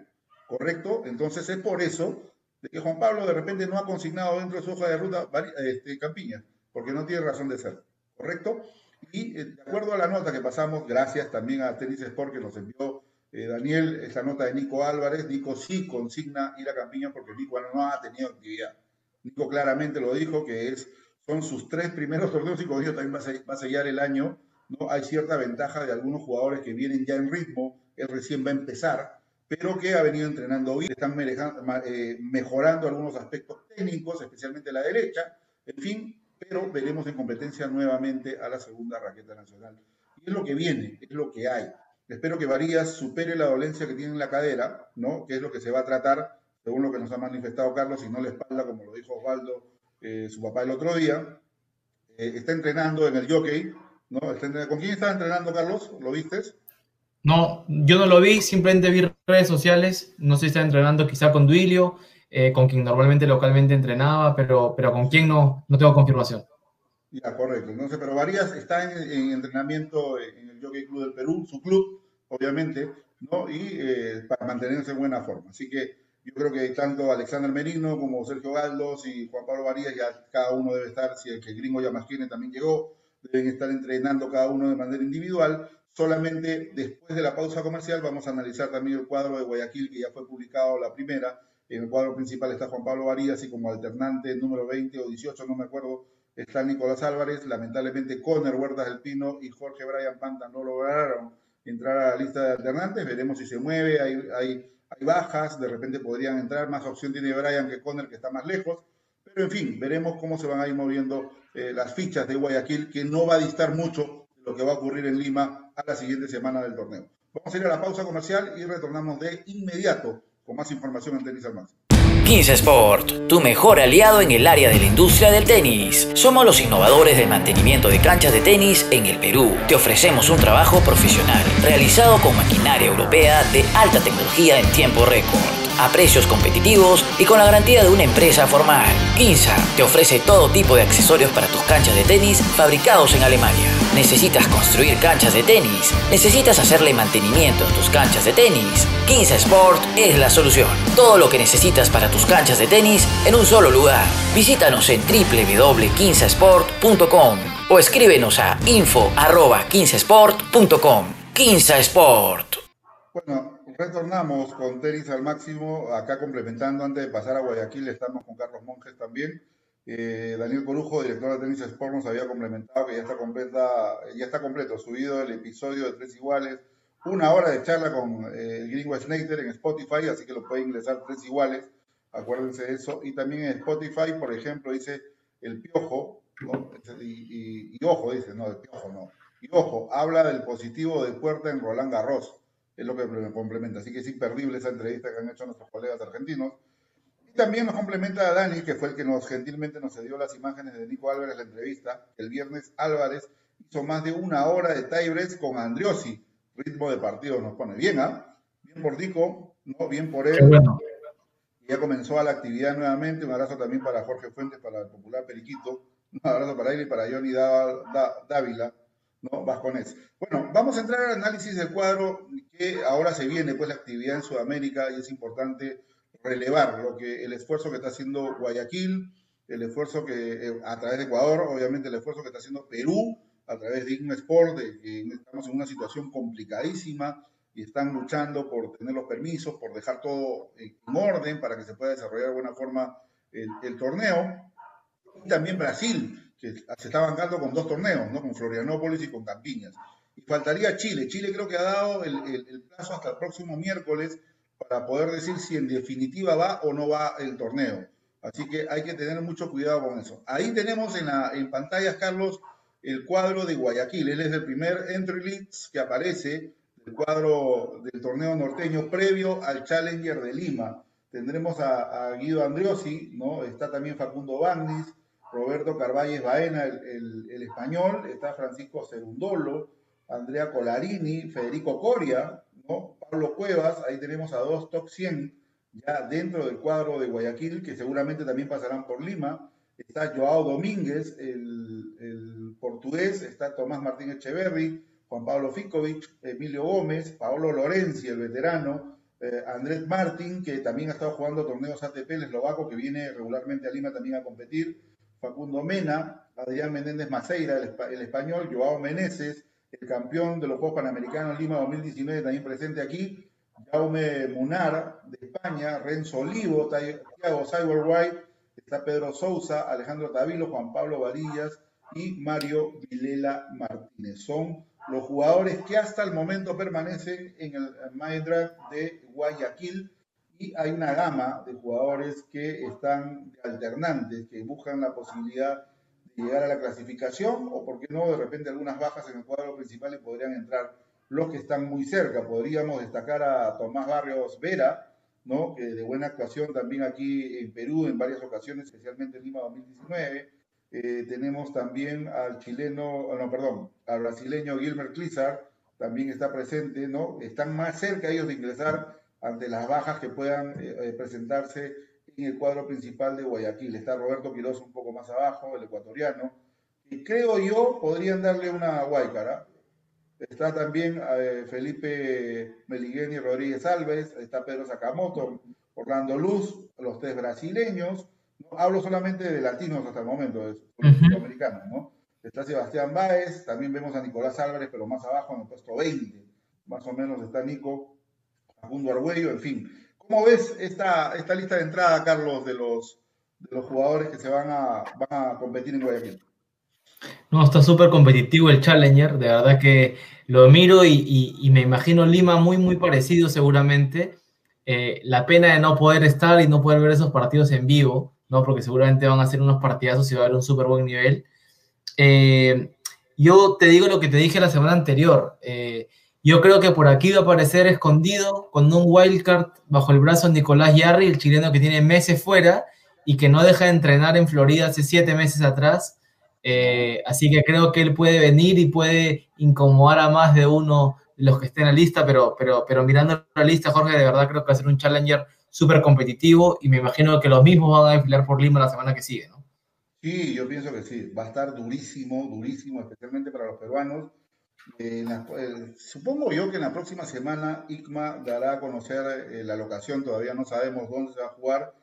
¿Correcto? Entonces es por eso de que Juan Pablo de repente no ha consignado dentro de su hoja de ruta este, Campiña, porque no tiene razón de ser, ¿correcto? Y eh, de acuerdo a la nota que pasamos, gracias también a Tenis Sport que nos envió eh, Daniel, esta nota de Nico Álvarez, Nico sí consigna ir a Campiña porque Nico no ha tenido actividad. Nico claramente lo dijo, que es, son sus tres primeros torneos y con ello también va a, sellar el año. ¿no? Hay cierta ventaja de algunos jugadores que vienen ya en ritmo, él recién va a empezar, pero que ha venido entrenando bien, están eh, mejorando algunos aspectos técnicos, especialmente la derecha, en fin, pero veremos en competencia nuevamente a la segunda raqueta nacional. Y es lo que viene, es lo que hay. Espero que Varías supere la dolencia que tiene en la cadera, ¿no? que es lo que se va a tratar, según lo que nos ha manifestado Carlos, y no la espalda, como lo dijo Osvaldo, eh, su papá el otro día. Eh, está entrenando en el jockey, ¿no? ¿Con quién está entrenando, Carlos? ¿Lo vistes? No, yo no lo vi, simplemente vi redes sociales, no sé si está entrenando quizá con Duilio, eh, con quien normalmente localmente entrenaba, pero, pero con quien no, no tengo confirmación. Ya, correcto. Entonces, pero Varías está en, entrenamiento en el Jockey Club del Perú, su club, obviamente, ¿no? Y eh, para mantenerse en buena forma. Así que yo creo que tanto Alexander Merino como Sergio Galdos y Juan Pablo Varías, ya cada uno debe estar, si el que el gringo Yamasquine también llegó, deben estar entrenando cada uno de manera individual Solamente después de la pausa comercial vamos a analizar también el cuadro de Guayaquil, que ya fue publicado la primera. En el cuadro principal está Juan Pablo Varías y como alternante número 20 o 18, no me acuerdo, está Nicolás Álvarez. Lamentablemente, Conner Huertas del Pino y Jorge Brian Panta no lograron entrar a la lista de alternantes. Veremos si se mueve, hay, hay, hay bajas, de repente podrían entrar. Más opción tiene Brian que Conner, que está más lejos. Pero en fin, veremos cómo se van a ir moviendo eh, las fichas de Guayaquil, que no va a distar mucho de lo que va a ocurrir en Lima a la siguiente semana del torneo. Vamos a ir a la pausa comercial y retornamos de inmediato con más información en Tenis al Máximo. 15 Sport, tu mejor aliado en el área de la industria del tenis. Somos los innovadores del mantenimiento de canchas de tenis en el Perú. Te ofrecemos un trabajo profesional, realizado con maquinaria europea de alta tecnología en tiempo récord a precios competitivos y con la garantía de una empresa formal. Quinza te ofrece todo tipo de accesorios para tus canchas de tenis fabricados en Alemania. ¿Necesitas construir canchas de tenis? ¿Necesitas hacerle mantenimiento a tus canchas de tenis? Quinza Sport es la solución. Todo lo que necesitas para tus canchas de tenis en un solo lugar. Visítanos en www.quinzasport.com o escríbenos a info.15sport.com. Quinza Sport. Bueno, Retornamos con tenis al máximo, acá complementando, antes de pasar a Guayaquil, estamos con Carlos Monjes también. Eh, Daniel Corujo, director de Tenis Sport, nos había complementado que ya está, completa, ya está completo, subido el episodio de Tres Iguales, una hora de charla con eh, el gringo Snater en Spotify, así que lo pueden ingresar Tres Iguales, acuérdense de eso. Y también en Spotify, por ejemplo, dice El Piojo, y, y, ojo, dice, no, El Piojo no. Y ojo, habla del positivo de Puerta en Roland Garros es lo que me complementa. Así que es imperdible esa entrevista que han hecho nuestros colegas argentinos. Y también nos complementa a Dani, que fue el que nos gentilmente nos cedió las imágenes de Nico Álvarez la entrevista. El viernes Álvarez hizo más de una hora de tiebreaks con Andriosi. Ritmo de partido nos pone bien, ¿ah? Bien por Nico, ¿no? Bien por él. Ya comenzó a la actividad nuevamente. Un abrazo también para Jorge Fuentes, para el popular Periquito. Un abrazo para él y para Johnny Dávila. ¿no? Vasconés. Bueno, vamos a entrar al análisis del cuadro que ahora se viene, pues la actividad en Sudamérica y es importante relevar lo que el esfuerzo que está haciendo Guayaquil, el esfuerzo que eh, a través de Ecuador, obviamente el esfuerzo que está haciendo Perú a través de Igna Sport, que estamos en una situación complicadísima y están luchando por tener los permisos, por dejar todo en orden para que se pueda desarrollar de buena forma el, torneo. Y también Brasil, que se está bancando con dos torneos, ¿no? con Florianópolis y con Campiñas. Y faltaría Chile. Chile creo que ha dado el plazo hasta el próximo miércoles para poder decir si en definitiva va o no va el torneo. Así que hay que tener mucho cuidado con eso. Ahí tenemos en, la, en pantallas, Carlos, el cuadro de Guayaquil. Él es el primer entry leads que aparece el cuadro del torneo norteño previo al Challenger de Lima. Tendremos a, Guido Andriosi, ¿no? Está también Facundo Bagnis, Roberto Carvalles Baena, el, el, español, está Francisco Cerundolo, Andrea Colarini, Federico Coria, Pablo Cuevas, ahí tenemos a dos top 100 ya dentro del cuadro de Guayaquil, que seguramente también pasarán por Lima. Está Joao Domínguez, el, portugués, está Tomás Martín Echeverri, Juan Pablo Ficovic, Emilio Gómez, Paolo Lorenzi, el veterano, eh, Andrés Martín, que también ha estado jugando torneos ATP, el eslovaco, que viene regularmente a Lima también a competir, Facundo Mena, Adrián Menéndez Maceira, el, español, Joao Meneses, el campeón de los Juegos Panamericanos Lima 2019, también presente aquí, Jaume Munar, de España, Renzo Olivo, Thiago Cyberwhite, está Pedro Sousa, Alejandro Tavilo, Juan Pablo Varillas y Mario Vilela Martínez. Son los jugadores que hasta el momento permanecen en el Maedra de Guayaquil y hay una gama de jugadores que están alternantes, que buscan la posibilidad de llegar a la clasificación o, por qué no, de repente algunas bajas en el cuadro principal y podrían entrar los que están muy cerca. Podríamos destacar a Tomás Barrios Vera, ¿no? de buena actuación también aquí en Perú en varias ocasiones, especialmente en Lima 2019 eh, tenemos también al chileno, ah, no, perdón, al brasileño Gilmer Clizar, también está presente, ¿no? Están más cerca ellos de ingresar ante las bajas que puedan eh, eh, presentarse en el cuadro principal de Guayaquil. Está Roberto Quiroz un poco más abajo, el ecuatoriano, y creo yo podrían darle una guaycara. Está también Felipe Meligeni Rodríguez Alves, está Pedro Sakamoto, Orlando Luz, los tres brasileños, hablo solamente de latinos hasta el momento, de americanos, ¿no? Está Sebastián Báez, también vemos a Nicolás Álvarez, pero más abajo en el puesto 20, más o menos está Nico, Facundo Argüello, en fin. ¿Cómo ves esta, esta lista de entrada, Carlos, de los, los jugadores que se van a, van a competir en Guayaquil? No, está súper competitivo el Challenger, de verdad que lo miro y, y, me imagino Lima muy, muy parecido seguramente. Eh, la pena de no poder estar y no poder ver esos partidos en vivo, ¿no? Porque seguramente van a ser unos partidazos y va a haber un súper buen nivel. Eh, yo te digo lo que te dije la semana anterior. Eh, yo creo que por aquí va a aparecer escondido con un wildcard bajo el brazo Nicolás Yarri, el chileno que tiene meses fuera y que no deja de entrenar en Florida hace siete meses atrás. Eh, así que creo que él puede venir y puede incomodar a más de uno de los que estén en la lista, pero, pero, pero mirando la lista, Jorge, de verdad creo que va a ser un challenger súper competitivo y me imagino que los mismos van a desfilar por Lima la semana que sigue, ¿no? Sí, yo pienso que sí, va a estar durísimo, durísimo, especialmente para los peruanos. Eh, supongo yo que en la próxima semana ICMA dará a conocer eh, la locación, todavía no sabemos dónde se va a jugar.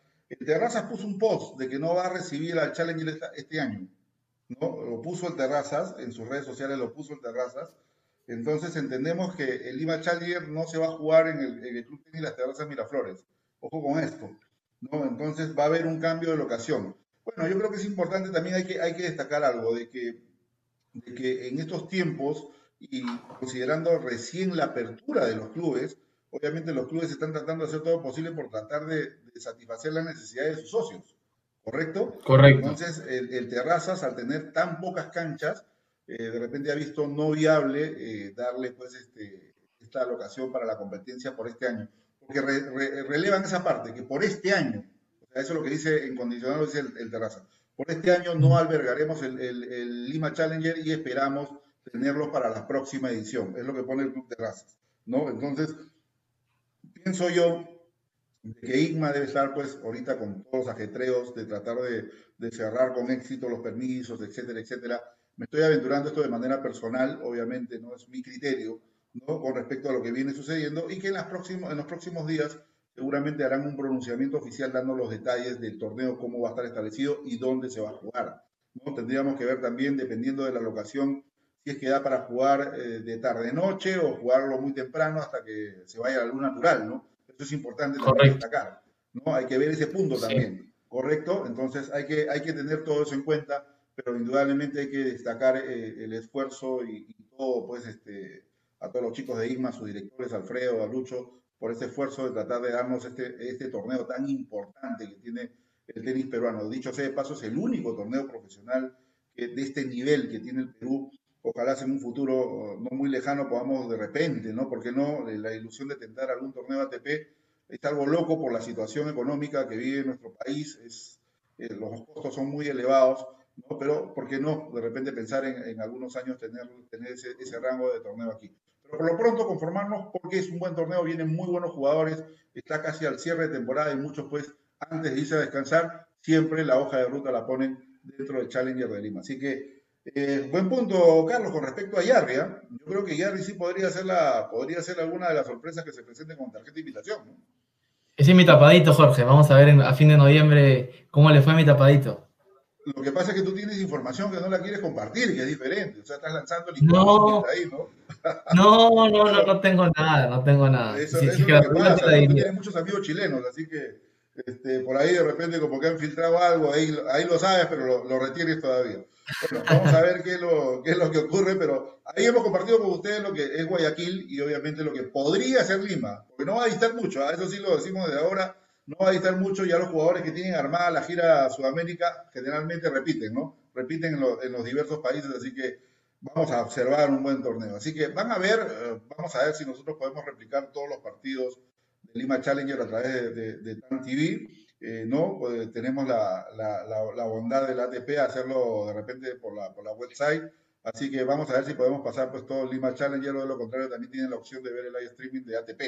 Terrazas puso un post de que no va a recibir al Challenger este año. ¿no? Lo puso el Terrazas, en sus redes sociales lo puso el Terrazas. Entonces entendemos que el Lima Challenger no se va a jugar en el, en el Club Las Terrazas Miraflores. Ojo con esto. Entonces va a haber un cambio de locación. Bueno, yo creo que es importante también, hay que, hay que destacar algo, de que, de que en estos tiempos y considerando recién la apertura de los clubes, obviamente los clubes están tratando de hacer todo posible por tratar de, satisfacer las necesidades de sus socios, ¿correcto? Correcto. Entonces, el, Terrazas, al tener tan pocas canchas, eh, de repente ha visto no viable eh, darle pues este, esta locación para la competencia por este año porque relevan esa parte, que por este año, eso es lo que dice en condicional, dice el, Terraza, por este año no albergaremos el, Lima Challenger y esperamos tenerlos para la próxima edición, es lo que pone el Club Terrazas, ¿no? Entonces, pienso yo que IGMA debe estar pues ahorita con todos los ajetreos de tratar de, de cerrar con éxito los permisos, etcétera, etcétera. Me estoy aventurando esto de manera personal, obviamente no es mi criterio, ¿no? con respecto a lo que viene sucediendo y que en, las próximos, en los próximos días seguramente harán un pronunciamiento oficial dando los detalles del torneo, cómo va a estar establecido y dónde se va a jugar. ¿no? Tendríamos que ver también, dependiendo de la locación, si es que da para jugar eh, de tarde-noche o jugarlo muy temprano hasta que se vaya la luz natural, ¿no? Eso es importante también destacar, ¿no? Hay que ver ese punto también, ¿correcto? Entonces hay que, hay que tener todo eso en cuenta, pero indudablemente hay que destacar eh, el esfuerzo y, y, todo, pues, este, a todos los chicos de ISMA, sus directores, Alfredo, a Lucho, por ese esfuerzo de tratar de darnos este, este torneo tan importante que tiene el tenis peruano. Dicho sea de paso, es el único torneo profesional que, de este nivel que tiene el Perú. Ojalá en un futuro no muy lejano podamos de repente, ¿no? Porque no, la ilusión de tentar algún torneo ATP es algo loco por la situación económica que vive nuestro país. Es, eh, los costos son muy elevados, ¿no? Pero, ¿por qué no de repente pensar en, en algunos años tener, tener ese, ese rango de torneo aquí? Pero por lo pronto conformarnos porque es un buen torneo, vienen muy buenos jugadores, está casi al cierre de temporada y muchos pues antes de irse a descansar, siempre la hoja de ruta la ponen dentro del Challenger de Lima. Así que eh, buen punto, Carlos, con respecto a Yarri. ¿eh? Yo creo que Yarri sí podría ser, la, podría ser alguna de las sorpresas que se presenten con tarjeta de invitación. ¿no? Ese es mi tapadito, Jorge. Vamos a ver en, a fin de noviembre cómo le fue a mi tapadito. Lo que pasa es que tú tienes información que no la quieres compartir, que es diferente. O sea, estás lanzando el no, ahí, ¿no? no, no, no, no tengo nada, no tengo nada. Eso, sí, eso es lo que pasa. Tú tienes muchos amigos chilenos, así que este, por ahí de repente como que han filtrado algo, ahí, ahí lo sabes, pero lo, lo retienes todavía. Bueno, vamos a ver qué es, lo, qué es lo que ocurre, pero ahí hemos compartido con ustedes lo que es Guayaquil y obviamente lo que podría ser Lima, porque no va a distar mucho, ¿eh? eso sí lo decimos desde ahora, no va a distar mucho, ya los jugadores que tienen armada la gira Sudamérica generalmente repiten, ¿no? Repiten en, lo, en los diversos países, así que vamos a observar un buen torneo. Así que van a ver, eh, vamos a ver si nosotros podemos replicar todos los partidos Lima Challenger a través de, de, de TAN TV. Eh, no, pues tenemos la, la, la, la, bondad del ATP a hacerlo de repente por la, por la website. Así que vamos a ver si podemos pasar pues todo Lima Challenger o de lo contrario también tienen la opción de ver el live streaming de ATP,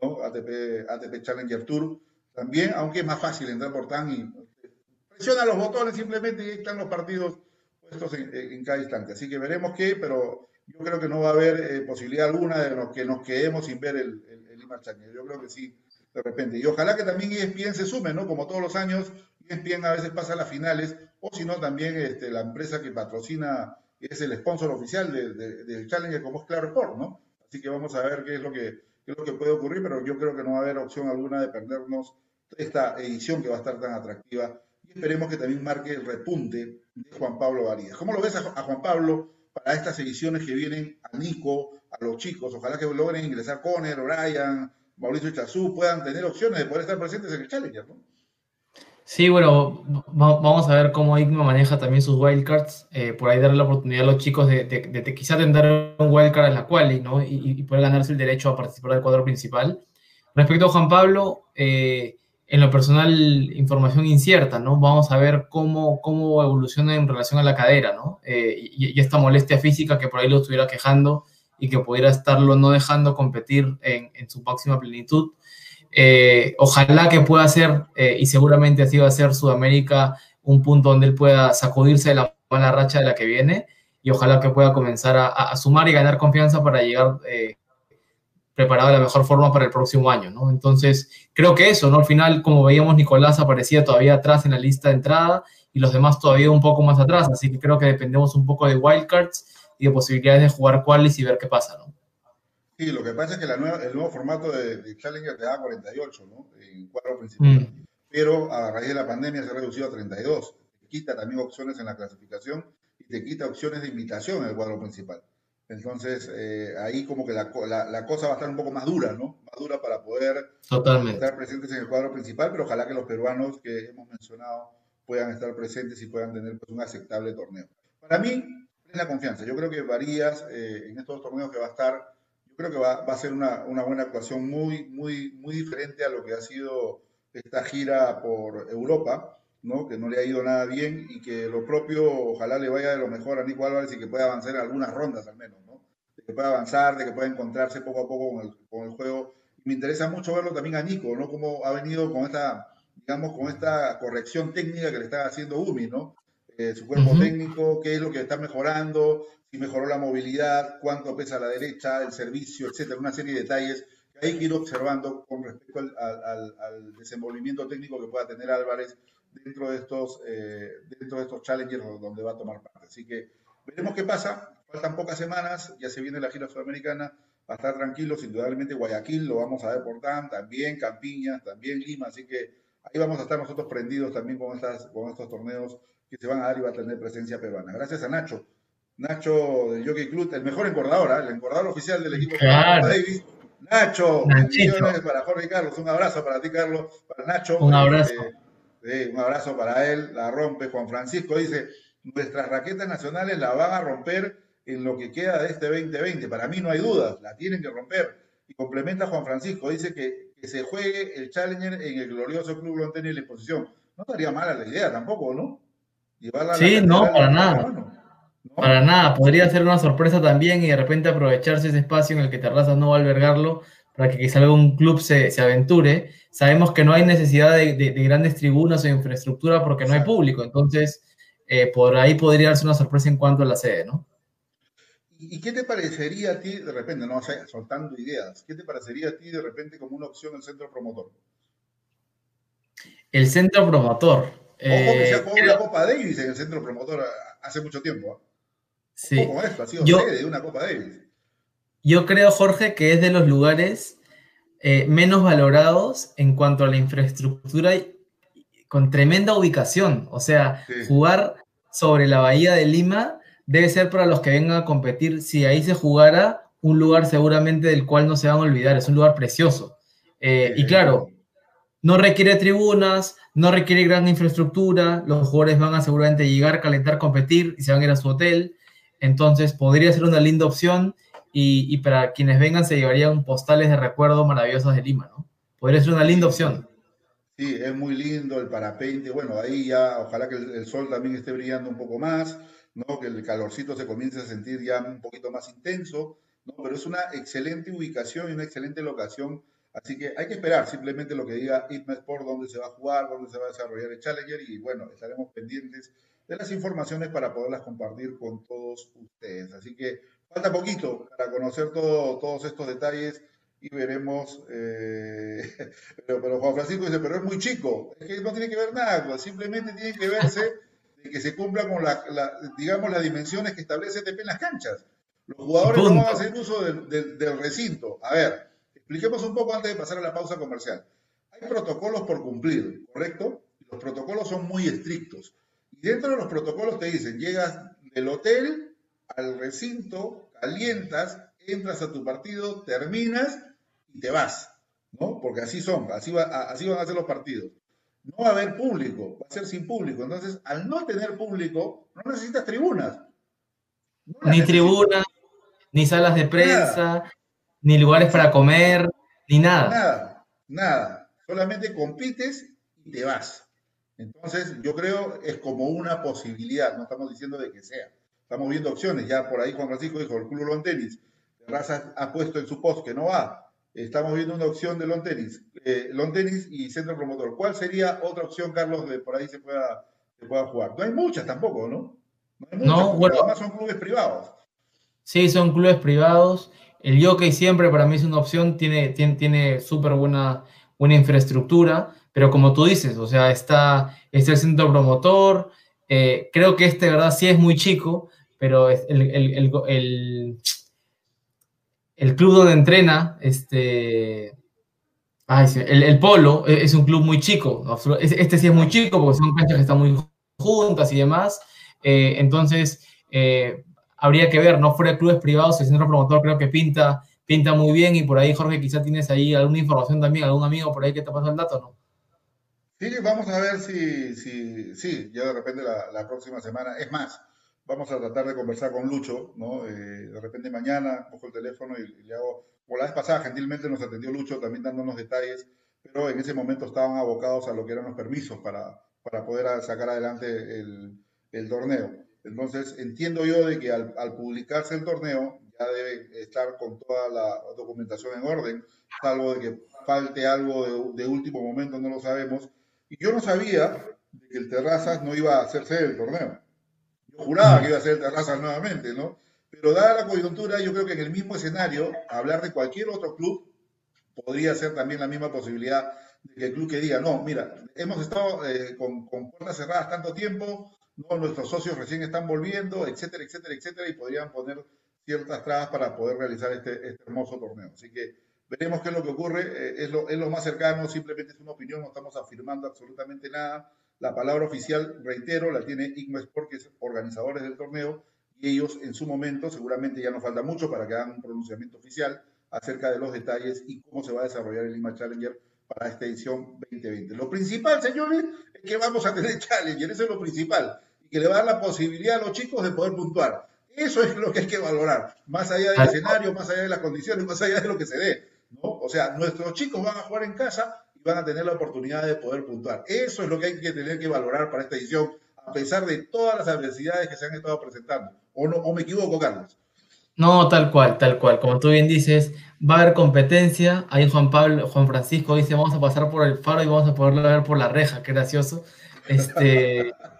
¿no? ATP, ATP Challenger Tour también, aunque es más fácil entrar por TAN y presiona los botones simplemente y ahí están los partidos puestos en, en cada instante. Así que veremos qué, pero yo creo que no va a haber eh, posibilidad alguna de que nos quedemos sin ver el, Yo creo que sí de repente. Y ojalá que también ESPN se sume, ¿no? Como todos los años, ESPN a veces pasa a las finales, o si no, también este, la empresa que patrocina, es el sponsor oficial del de, de Challenger, como es Claro Sport, ¿no? Así que vamos a ver qué es, lo que, qué es lo que puede ocurrir, pero yo creo que no va a haber opción alguna de perdernos esta edición que va a estar tan atractiva. Y esperemos que también marque el repunte de Juan Pablo Varías. ¿Cómo lo ves a, a Juan Pablo para estas ediciones que vienen a Nico, a los chicos? Ojalá que logren ingresar Conner, Brian, Mauricio Chazú puedan tener opciones de poder estar presentes en el Challenger, ¿no? Sí, bueno, vamos a ver cómo IGMA maneja también sus wildcards, eh, por ahí darle la oportunidad a los chicos de, de, de, de quizá tener un wildcard en la quali, ¿no? Y, y, poder ganarse el derecho a participar del cuadro principal. Respecto a Juan Pablo, eh, en lo personal, información incierta, ¿no? Vamos a ver cómo, cómo evoluciona en relación a la cadera, ¿no? Eh, y, y, esta molestia física que por ahí lo estuviera quejando y que pudiera estarlo no dejando competir en, en su máxima plenitud. Eh, ojalá que pueda ser, eh, y seguramente así va a ser Sudamérica, un punto donde él pueda sacudirse de la mala racha de la que viene y ojalá que pueda comenzar a, a sumar y ganar confianza para llegar eh, preparado de la mejor forma para el próximo año, ¿no? Entonces, creo que eso, ¿no? Al final, como veíamos, Nicolás aparecía todavía atrás en la lista de entrada y los demás todavía un poco más atrás, así que creo que dependemos un poco de wildcards y de posibilidades de jugar qualis y ver qué pasa, ¿no? Sí, lo que pasa es que la nueva, el nuevo formato de, de, Challenger te da 48, ¿no? En cuadro principal. Mm. Pero a raíz de la pandemia se ha reducido a 32. Te quita también opciones en la clasificación y te quita opciones de invitación en el cuadro principal. Entonces, eh, ahí como que la, la, la, cosa va a estar un poco más dura, ¿no? Más dura para poder Totalmente. estar presentes en el cuadro principal, pero ojalá que los peruanos que hemos mencionado puedan estar presentes y puedan tener pues, un aceptable torneo. Para mí, la confianza. Yo creo que Varías eh, en estos torneos que va a estar creo que va, va a ser una, una, buena actuación muy, muy, muy diferente a lo que ha sido esta gira por Europa, ¿no? que no le ha ido nada bien y que lo propio, ojalá le vaya de lo mejor a Nico Álvarez y que pueda avanzar en algunas rondas al menos, ¿no? de que pueda avanzar, de que pueda encontrarse poco a poco con el, con el juego me interesa mucho verlo también a Nico, ¿no? Cómo ha venido con esta, digamos, con esta corrección técnica que le está haciendo UMI, ¿no? Eh, su cuerpo técnico, qué es lo que está mejorando, si mejoró la movilidad, cuánto pesa la derecha, el servicio, etcétera, una serie de detalles que hay que ir observando con respecto al, desenvolvimiento técnico que pueda tener Álvarez dentro de estos, eh, dentro de estos challengers donde va a tomar parte. Así que veremos qué pasa. Faltan pocas semanas, ya se viene la gira sudamericana, va a estar tranquilos, indudablemente Guayaquil lo vamos a ver por TAM, también Campiña, también Lima, así que ahí vamos a estar nosotros prendidos también con, estas, con estos torneos que se van a dar y va a tener presencia peruana. Gracias a Nacho. Nacho del Jockey Club, el mejor encordador, ¿eh? el encordador oficial del equipo claro. Davis. Nacho, bendiciones para Jorge Carlos, un abrazo para ti, Carlos, para Nacho. Un abrazo. Eh, un abrazo para él, la rompe. Juan Francisco dice, nuestras raquetas nacionales la van a romper en lo que queda de este 2020. Para mí no hay dudas, la tienen que romper. Y complementa Juan Francisco, dice que, que se juegue el Challenger en el glorioso Club Lonteño y la exposición. No estaría mala la idea tampoco, ¿no? Sí, no, para nada. Para nada, podría ser una sorpresa también y de repente aprovecharse ese espacio en el que Terrazas no va a albergarlo para que quizá algún club se, se aventure. Sabemos que no hay necesidad de, de, grandes tribunas o infraestructura porque no hay público, entonces eh, por ahí podría darse una sorpresa en cuanto a la sede, ¿no? ¿Y qué te parecería a ti de repente, no sé, soltando ideas, qué te parecería a ti de repente como una opción el centro promotor? El centro promotor. Ojo que se ha jugado la Copa Davis en el centro promotor hace mucho tiempo. ¿eh? Sí. Como esto, ha sido yo, sede de una Copa Davis. Yo creo, Jorge, que es de los lugares eh, menos valorados en cuanto a la infraestructura con tremenda ubicación. O sea, jugar sobre la bahía de Lima debe ser para los que vengan a competir. Si ahí se jugara, un lugar seguramente del cual no se van a olvidar. Es un lugar precioso. Eh, y claro, no requiere tribunas, no requiere gran infraestructura. Los jugadores van a seguramente llegar, calentar, competir y se van a ir a su hotel. Entonces podría ser una linda opción y, para quienes vengan se llevarían postales de recuerdo maravillosos de Lima, ¿no? Podría ser una linda opción. Sí, es muy lindo el parapente. Bueno, ahí ya ojalá que el, sol también esté brillando un poco más, ¿no? Que el calorcito se comience a sentir ya un poquito más intenso, ¿no? Pero es una excelente ubicación y una excelente locación. Así que hay que esperar simplemente lo que diga Itma Sport, dónde se va a jugar, dónde se va a desarrollar el Challenger y bueno, estaremos pendientes de las informaciones para poderlas compartir con todos ustedes. Así que falta poquito para conocer todo, todos estos detalles y veremos. Eh, <laughs> pero, Juan Francisco dice, pero es muy chico. Es que no tiene que ver nada, simplemente tiene que verse <laughs> de que se cumpla con la, digamos, las dimensiones que establece TP en las canchas. Los jugadores no van a hacer uso del, del recinto. A ver, expliquemos un poco antes de pasar a la pausa comercial. Hay protocolos por cumplir, ¿correcto? Los protocolos son muy estrictos. Y dentro de los protocolos te dicen, llegas del hotel al recinto, calientas, entras a tu partido, terminas y te vas, ¿no? Porque así son, así, va, así van a ser los partidos. No va a haber público, va a ser sin público. Entonces, al no tener público, no necesitas tribunas. ni tribunas, ni salas de prensa, ni lugares para comer, ni nada. Nada, nada. Solamente compites y te vas. Entonces, yo creo es como una posibilidad, no estamos diciendo de que sea. Estamos viendo opciones, ya por ahí Juan Francisco dijo, el Club Long Tenis, Raza ha puesto en su post que no va. Estamos viendo una opción de Long Tenis, eh, Long Tenis y Centro Promotor. ¿Cuál sería otra opción, Carlos, de por ahí se pueda, se pueda jugar? No hay muchas tampoco, ¿no? No, hay muchas, no bueno. Además son clubes privados. Sí, son clubes privados. El jockey siempre para mí es una opción, tiene, tiene, tiene súper buena, buena infraestructura. Pero como tú dices, o sea, está, está el centro promotor, eh, creo que este, ¿verdad? Sí es muy chico, pero el, el, el, el, club donde entrena, este, ay, el, Polo, e, es un club muy chico. Este sí es muy chico porque son canchas que están muy juntas y demás. Eh, entonces, eh, habría que ver, no fuera clubes privados, el centro promotor creo que pinta, pinta muy bien y por ahí, Jorge, quizá tienes ahí alguna información también, algún amigo por ahí que te pasó el dato, ¿no? Sí, vamos a ver si, si, sí, ya de repente la, próxima semana, es más, vamos a tratar de conversar con Lucho, ¿no? Eh, de repente mañana cojo el teléfono y, le hago, como la vez pasada, gentilmente nos atendió Lucho también dándonos detalles, pero en ese momento estaban abocados a lo que eran los permisos para, para poder sacar adelante el, el torneo. Entonces, entiendo yo de que al, publicarse el torneo, ya deben estar con toda la documentación en orden, salvo de que falte algo de, último momento, no lo sabemos. Y yo no sabía que el Terrazas no iba a hacerse el torneo. Yo juraba que iba a ser el Terrazas nuevamente, ¿no? Pero dada la coyuntura, yo creo que en el mismo escenario, hablar de cualquier otro club podría ser también la misma posibilidad de que el club que diga, no, mira, hemos estado eh, con, puertas cerradas tanto tiempo, no, nuestros socios recién están volviendo, etcétera, etcétera, etcétera, y podrían poner ciertas trabas para poder realizar este, este hermoso torneo. Así que veremos qué es lo que ocurre, eh, es, lo, es lo más cercano, simplemente es una opinión, no estamos afirmando absolutamente nada. La palabra oficial, reitero, la tiene Sport, que es organizadores del torneo, y ellos en su momento, seguramente ya no falta mucho para que hagan un pronunciamiento oficial acerca de los detalles y cómo se va a desarrollar el Lima Challenger para esta edición 2020. Lo principal, señores, es que vamos a tener <laughs> Challenger, eso es lo principal, que le va a dar la posibilidad a los chicos de poder puntuar. Eso es lo que hay que valorar, más allá del escenario, más allá de las condiciones, más allá de lo que se dé. ¿no? O sea, nuestros chicos van a jugar en casa y van a tener la oportunidad de poder puntuar. Eso es lo que hay que tener que valorar para esta edición, a pesar de todas las adversidades que se han estado presentando. ¿O, no, o me equivoco, Carlos? No, tal cual, tal cual. Como tú bien dices, va a haber competencia. Ahí Juan Pablo, Juan Francisco dice, vamos a pasar por el faro y vamos a poderlo ver por la reja. Qué gracioso. Este, <laughs>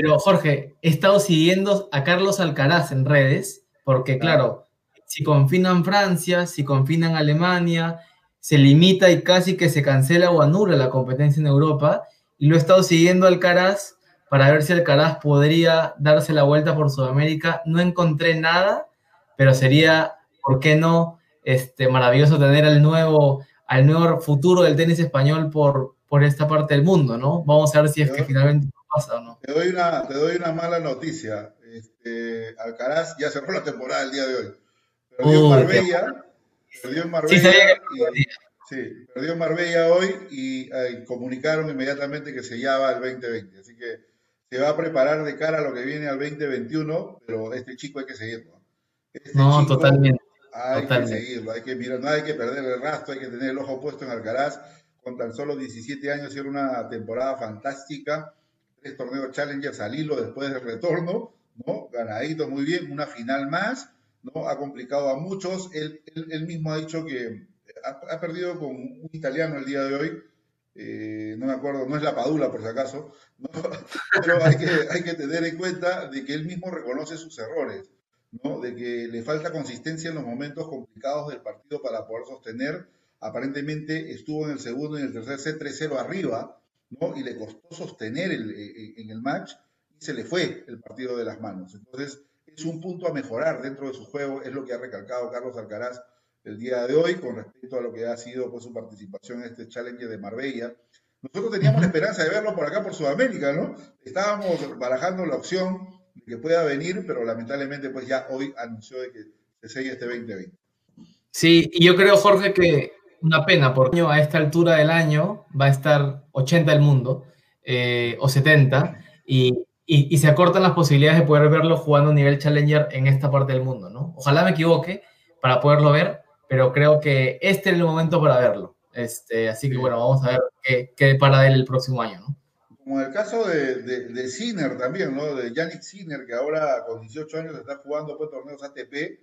pero Jorge, he estado siguiendo a Carlos Alcaraz en redes, porque claro, si confinan Francia, si confinan Alemania, se limita y casi que se cancela o anula la competencia en Europa. Y lo he estado siguiendo Alcaraz para ver si Alcaraz podría darse la vuelta por Sudamérica. No encontré nada pero sería, ¿por qué no? Este, maravilloso tener al nuevo, al nuevo futuro del tenis español por, por esta parte del mundo, ¿no? Vamos a ver si es que finalmente pasa no. Te doy una, te doy una mala noticia. Este, Alcaraz ya cerró la temporada el día de hoy. Perdió en Marbella. Perdió en Marbella. Sí, sí, perdió Marbella hoy y eh, comunicaron inmediatamente que se llama el 2020. Así que se va a preparar de cara a lo que viene al 2021, pero este chico hay que seguirlo. Este no, totalmente. Hay que seguirlo, hay que mirar, no hay que perder el rastro, hay que tener el ojo puesto en Alcaraz. Con tan solo 17 años, era una temporada fantástica. Tres torneos Challengers al hilo después del retorno, ¿no? Ganadito muy bien, una final más, ¿no? Ha complicado a muchos. Él, mismo ha dicho que ha, perdido con un italiano el día de hoy, eh, no me acuerdo, no es la Padula por si acaso, <laughs> pero hay que, hay que tener en cuenta de que él mismo reconoce sus errores de que le falta consistencia en los momentos complicados del partido para poder sostener. Aparentemente estuvo en el segundo y en el tercer set 3-0 arriba, ¿no? y le costó sostener el, eh, eh, en el match y se le fue el partido de las manos. Entonces, es un punto a mejorar dentro de su juego, es lo que ha recalcado Carlos Alcaraz el día de hoy con respecto a lo que ha sido pues, su participación en este challenge de Marbella. Nosotros teníamos la esperanza de verlo por acá, por Sudamérica, ¿no? Estábamos barajando la opción que pueda venir, pero lamentablemente pues ya hoy anunció de que se sigue este 2020. Sí, y yo creo, Jorge, que una pena, porque a esta altura del año va a estar 80 del mundo eh, o 70 y, y, se acortan las posibilidades de poder verlo jugando a nivel challenger en esta parte del mundo, ¿no? Ojalá me equivoque para poderlo ver, pero creo que este es el momento para verlo. Este, así que bueno, vamos a ver qué, qué para él el próximo año, ¿no? Como en el caso de, de, Sinner también, ¿no? De Yannick Sinner, que ahora con 18 años está jugando pues, torneos ATP,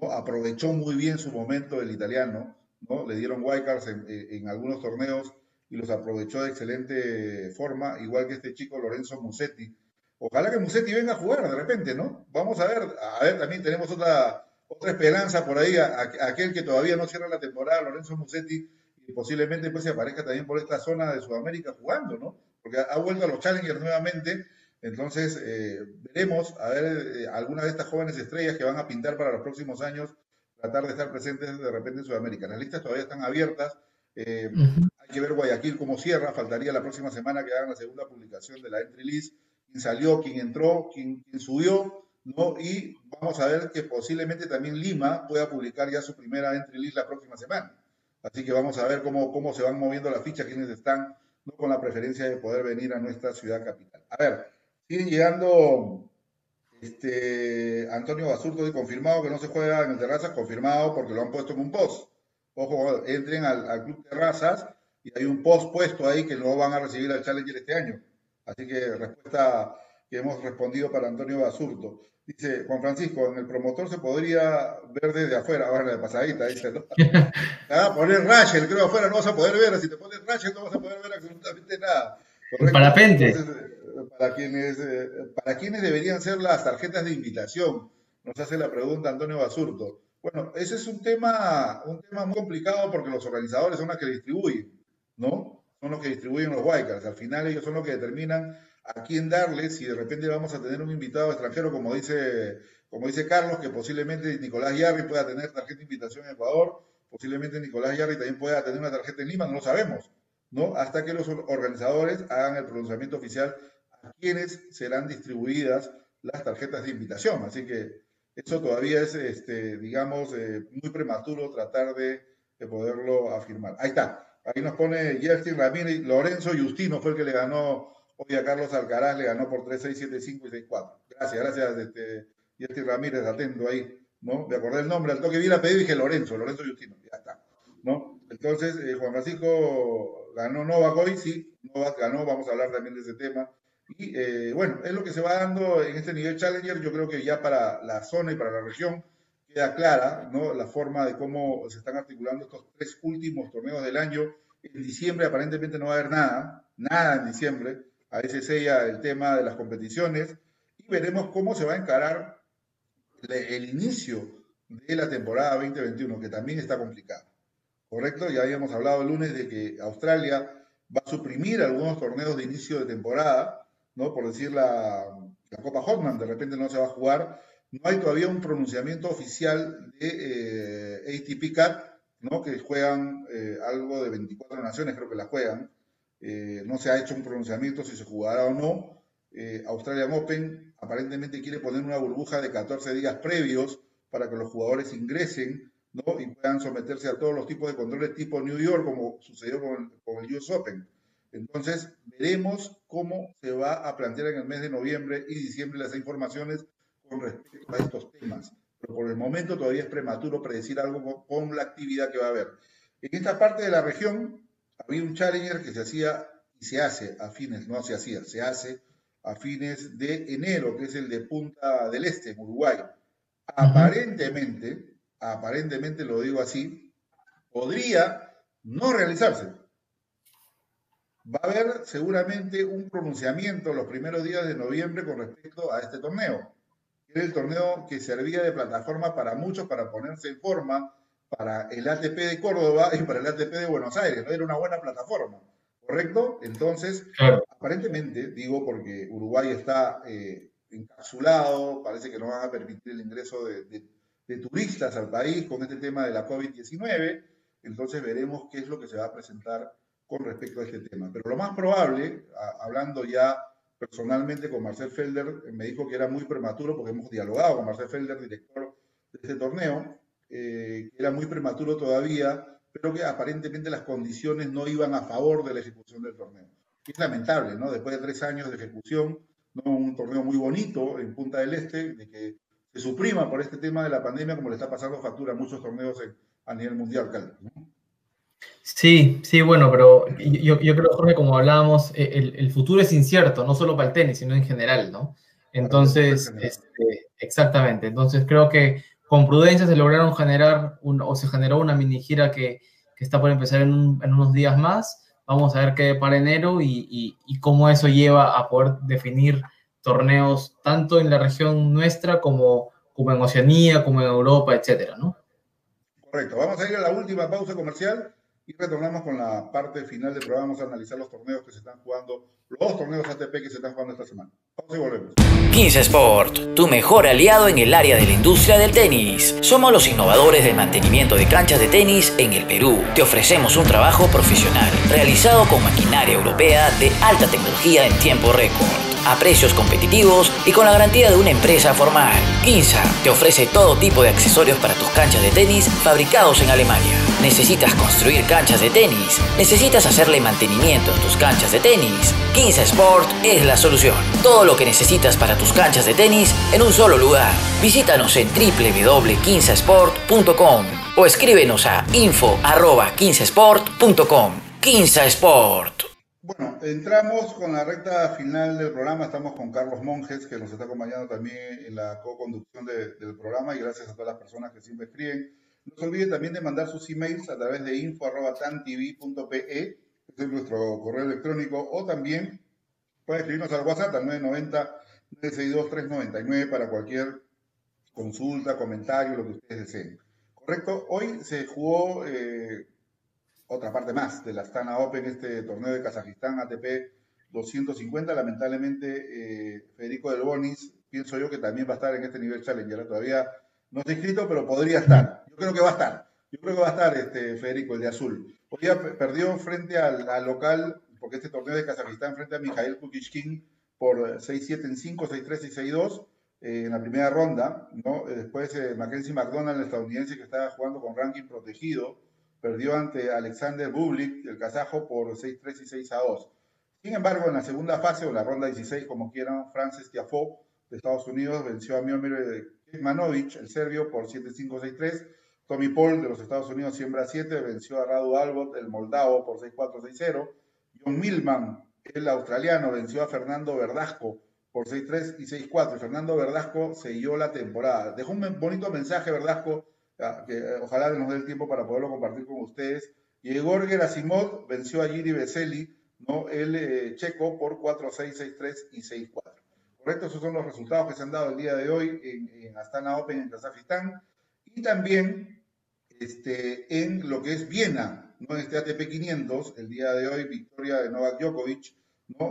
¿no? Aprovechó muy bien su momento el italiano, ¿no? Le dieron wildcards en, en algunos torneos y los aprovechó de excelente forma, igual que este chico Lorenzo Musetti. Ojalá que Musetti venga a jugar de repente, ¿no? Vamos a ver, a ver, también tenemos otra, otra esperanza por ahí, a, aquel que todavía no cierra la temporada, Lorenzo Musetti, y posiblemente pues se aparezca también por esta zona de Sudamérica jugando, ¿no? porque ha vuelto a los Challengers nuevamente. Entonces, eh, veremos a ver eh, algunas de estas jóvenes estrellas que van a pintar para los próximos años, tratar de estar presentes de repente en Sudamérica. Las listas todavía están abiertas. Eh, hay que ver Guayaquil cómo cierra. Faltaría la próxima semana que hagan la segunda publicación de la entry list. Quién salió, quién entró, quién, quién subió. ¿no? Y vamos a ver que posiblemente también Lima pueda publicar ya su primera entry list la próxima semana. Así que vamos a ver cómo, cómo se van moviendo las fichas, quiénes están con la preferencia de poder venir a nuestra ciudad capital. A ver, siguen llegando este, Antonio Basurto confirmado que no se juega en el Terrazas, confirmado porque lo han puesto en un post. Ojo, entren al, Club Terrazas y hay un post puesto ahí que no van a recibir al Challenger este año. Así que respuesta que hemos respondido para Antonio Basurto. Dice Juan Francisco, en el promotor se podría ver desde afuera, ahora de pasadita, dice, ¿no? <laughs> ah, poner Rachel, creo afuera no vas a poder ver, si te pones Rachel no vas a poder ver absolutamente nada. ¿correcto? Parapente. Para, quienes, eh, para quienes deberían ser las tarjetas de invitación, nos hace la pregunta Antonio Basurto. Bueno, ese es un tema, un tema muy complicado porque los organizadores son los que distribuyen, ¿no? Son los que distribuyen los Wildcards. Al final ellos son los que determinan a quién darle si de repente vamos a tener un invitado extranjero, como dice, como dice Carlos, que posiblemente Nicolás Yarri pueda tener tarjeta de invitación en Ecuador, posiblemente Nicolás Yarri también pueda tener una tarjeta en Lima, no lo sabemos, ¿no? Hasta que los organizadores hagan el pronunciamiento oficial quienes serán distribuidas las tarjetas de invitación. Así que eso todavía es, este, digamos, eh, muy prematuro tratar de, de, poderlo afirmar. Ahí está. Ahí nos pone Justin Ramírez, Lorenzo Justino fue el que le ganó Hoy a Carlos Alcaraz le ganó por 3-6, 7-5 y 6-4. Gracias, gracias, este, Ramírez, atento ahí, ¿no? Me acordé el nombre, al toque vi la pedida y dije Lorenzo, Lorenzo Justino, ya está, ¿no? Entonces, eh, Juan Francisco ganó Novak hoy, sí, Novak ganó, vamos a hablar también de ese tema. Y eh, bueno, es lo que se va dando en este nivel Challenger, yo creo que ya para la zona y para la región queda clara, ¿no? La forma de cómo se están articulando estos tres últimos torneos del año. En diciembre aparentemente no va a haber nada, nada en diciembre a ese sella el tema de las competiciones y veremos cómo se va a encarar el inicio de la temporada 2021, que también está complicado. ¿Correcto? Ya habíamos hablado el lunes de que Australia va a suprimir algunos torneos de inicio de temporada, Por decir la, Copa Hotman, de repente no se va a jugar. No hay todavía un pronunciamiento oficial de eh, ATP Cup, ¿no? Que juegan eh, algo de 24 naciones, creo que la juegan. Eh, no se ha hecho un pronunciamiento si se jugará o no. Australian Open aparentemente quiere poner una burbuja de 14 días previos para que los jugadores ingresen ¿no? y puedan someterse a todos los tipos de controles tipo New York, como sucedió con el US Open. Entonces, veremos cómo se va a plantear en el mes de noviembre y diciembre las informaciones con respecto a estos temas. Pero por el momento todavía es prematuro predecir algo con la actividad que va a haber. En esta parte de la región, había un Challenger que se hacía y se hace a fines, no se hacía, se hace a fines de enero, que es el de Punta del Este, en Uruguay. Aparentemente, aparentemente lo digo así, podría no realizarse. Va a haber seguramente un pronunciamiento los primeros días de noviembre con respecto a este torneo. Era el torneo que servía de plataforma para muchos para ponerse en forma para el ATP de Córdoba y para el ATP de Buenos Aires, ¿no? Era una buena plataforma, ¿correcto? Entonces, aparentemente, digo porque Uruguay está eh, encapsulado, parece que no van a permitir el ingreso de, turistas al país con este tema de la COVID-19, entonces veremos qué es lo que se va a presentar con respecto a este tema. Pero lo más probable, hablando ya personalmente con Marcel Felder, me dijo que era muy prematuro porque hemos dialogado con Marcel Felder, director de este torneo, eh, era muy prematuro todavía, pero que aparentemente las condiciones no iban a favor de la ejecución del torneo. Es lamentable, ¿no? Después de tres años de ejecución, ¿no? un torneo muy bonito en Punta del Este, de que se suprima por este tema de la pandemia, como le está pasando factura a muchos torneos a nivel mundial, Sí, sí, bueno, pero yo, yo creo, Jorge, como hablábamos, e, el, el, futuro es incierto, no solo para el tenis, sino en general, ¿no? Entonces, este, exactamente, entonces creo que con prudencia se lograron generar o se generó una mini gira que, está por empezar en, unos días más. Vamos a ver qué para enero y, cómo eso lleva a poder definir torneos tanto en la región nuestra como, como en Oceanía, como en Europa, etcétera, ¿no? Correcto. Vamos a ir a la última pausa comercial y retornamos con la parte final del programa. Vamos a analizar los torneos que se están jugando, los dos torneos ATP que se están jugando esta semana. Vamos y volvemos. 15 Sport, tu mejor aliado en el área de la industria del tenis. Somos los innovadores del mantenimiento de canchas de tenis en el Perú. Te ofrecemos un trabajo profesional realizado con maquinaria europea de alta tecnología en tiempo récord a precios competitivos y con la garantía de una empresa formal. Kinsa te ofrece todo tipo de accesorios para tus canchas de tenis fabricados en Alemania. ¿Necesitas construir canchas de tenis? ¿Necesitas hacerle mantenimiento a tus canchas de tenis? Kinsa Sport es la solución. Todo lo que necesitas para tus canchas de tenis en un solo lugar. Visítanos en www.kinsasport.com o escríbenos a info.15sport.com. Kinsa Sport. Bueno, entramos con la recta final del programa. Estamos con Carlos Monjes, que nos está acompañando también en la co-conducción del programa, y gracias a todas las personas que siempre escriben. No se olviden también de mandar sus emails a través de info.tantv.pe, ese es nuestro correo electrónico, o también pueden escribirnos al WhatsApp al 990-962-399 para cualquier consulta, comentario, lo que ustedes deseen. Correcto, hoy se jugó eh, otra parte más de la Astana Open, este torneo de Kazajistán ATP 250. Lamentablemente, eh, Federico Del Bonis, pienso yo que también va a estar en este nivel Challenger. Todavía no está inscrito, pero podría estar. Yo creo que va a estar. Yo creo que va a estar este Federico, el de azul. Hoy día perdió frente al, local, porque este torneo de Kazajistán, frente a Mijail Kukishkin por 6-7 en 5, 6-3 y 6-2 eh, en la primera ronda. ¿no? Eh, después Mackenzie McDonald, el estadounidense que estaba jugando con ranking protegido, perdió ante Alexander Bublik, el kazajo, por 6-3 y 6-2. Sin embargo, en la segunda fase, o la ronda 16, como quieran, Francis Tiafoe de Estados Unidos venció a Miomir Kekmanovic, el serbio, por 7-5, 6-3. Tommy Paul de los Estados Unidos siembra 7, venció a Radu Albot, el moldavo, por 6-4, 6-0. John Milman, el australiano, venció a Fernando Verdasco por 6-3 y 6-4. Fernando Verdasco selló la temporada. Dejó un bonito mensaje, Verdasco, eh, ojalá nos dé el tiempo para poderlo compartir con ustedes. Y Igor Gerasimov venció a Giri Veseli, ¿no? el eh, checo, por 4-6, 6-3 y 6-4. Correcto, esos son los resultados que se han dado el día de hoy en, Astana Open en Kazajistán. Y también este, en lo que es Viena, ¿no? en este ATP 500, el día de hoy, victoria de Novak Djokovic.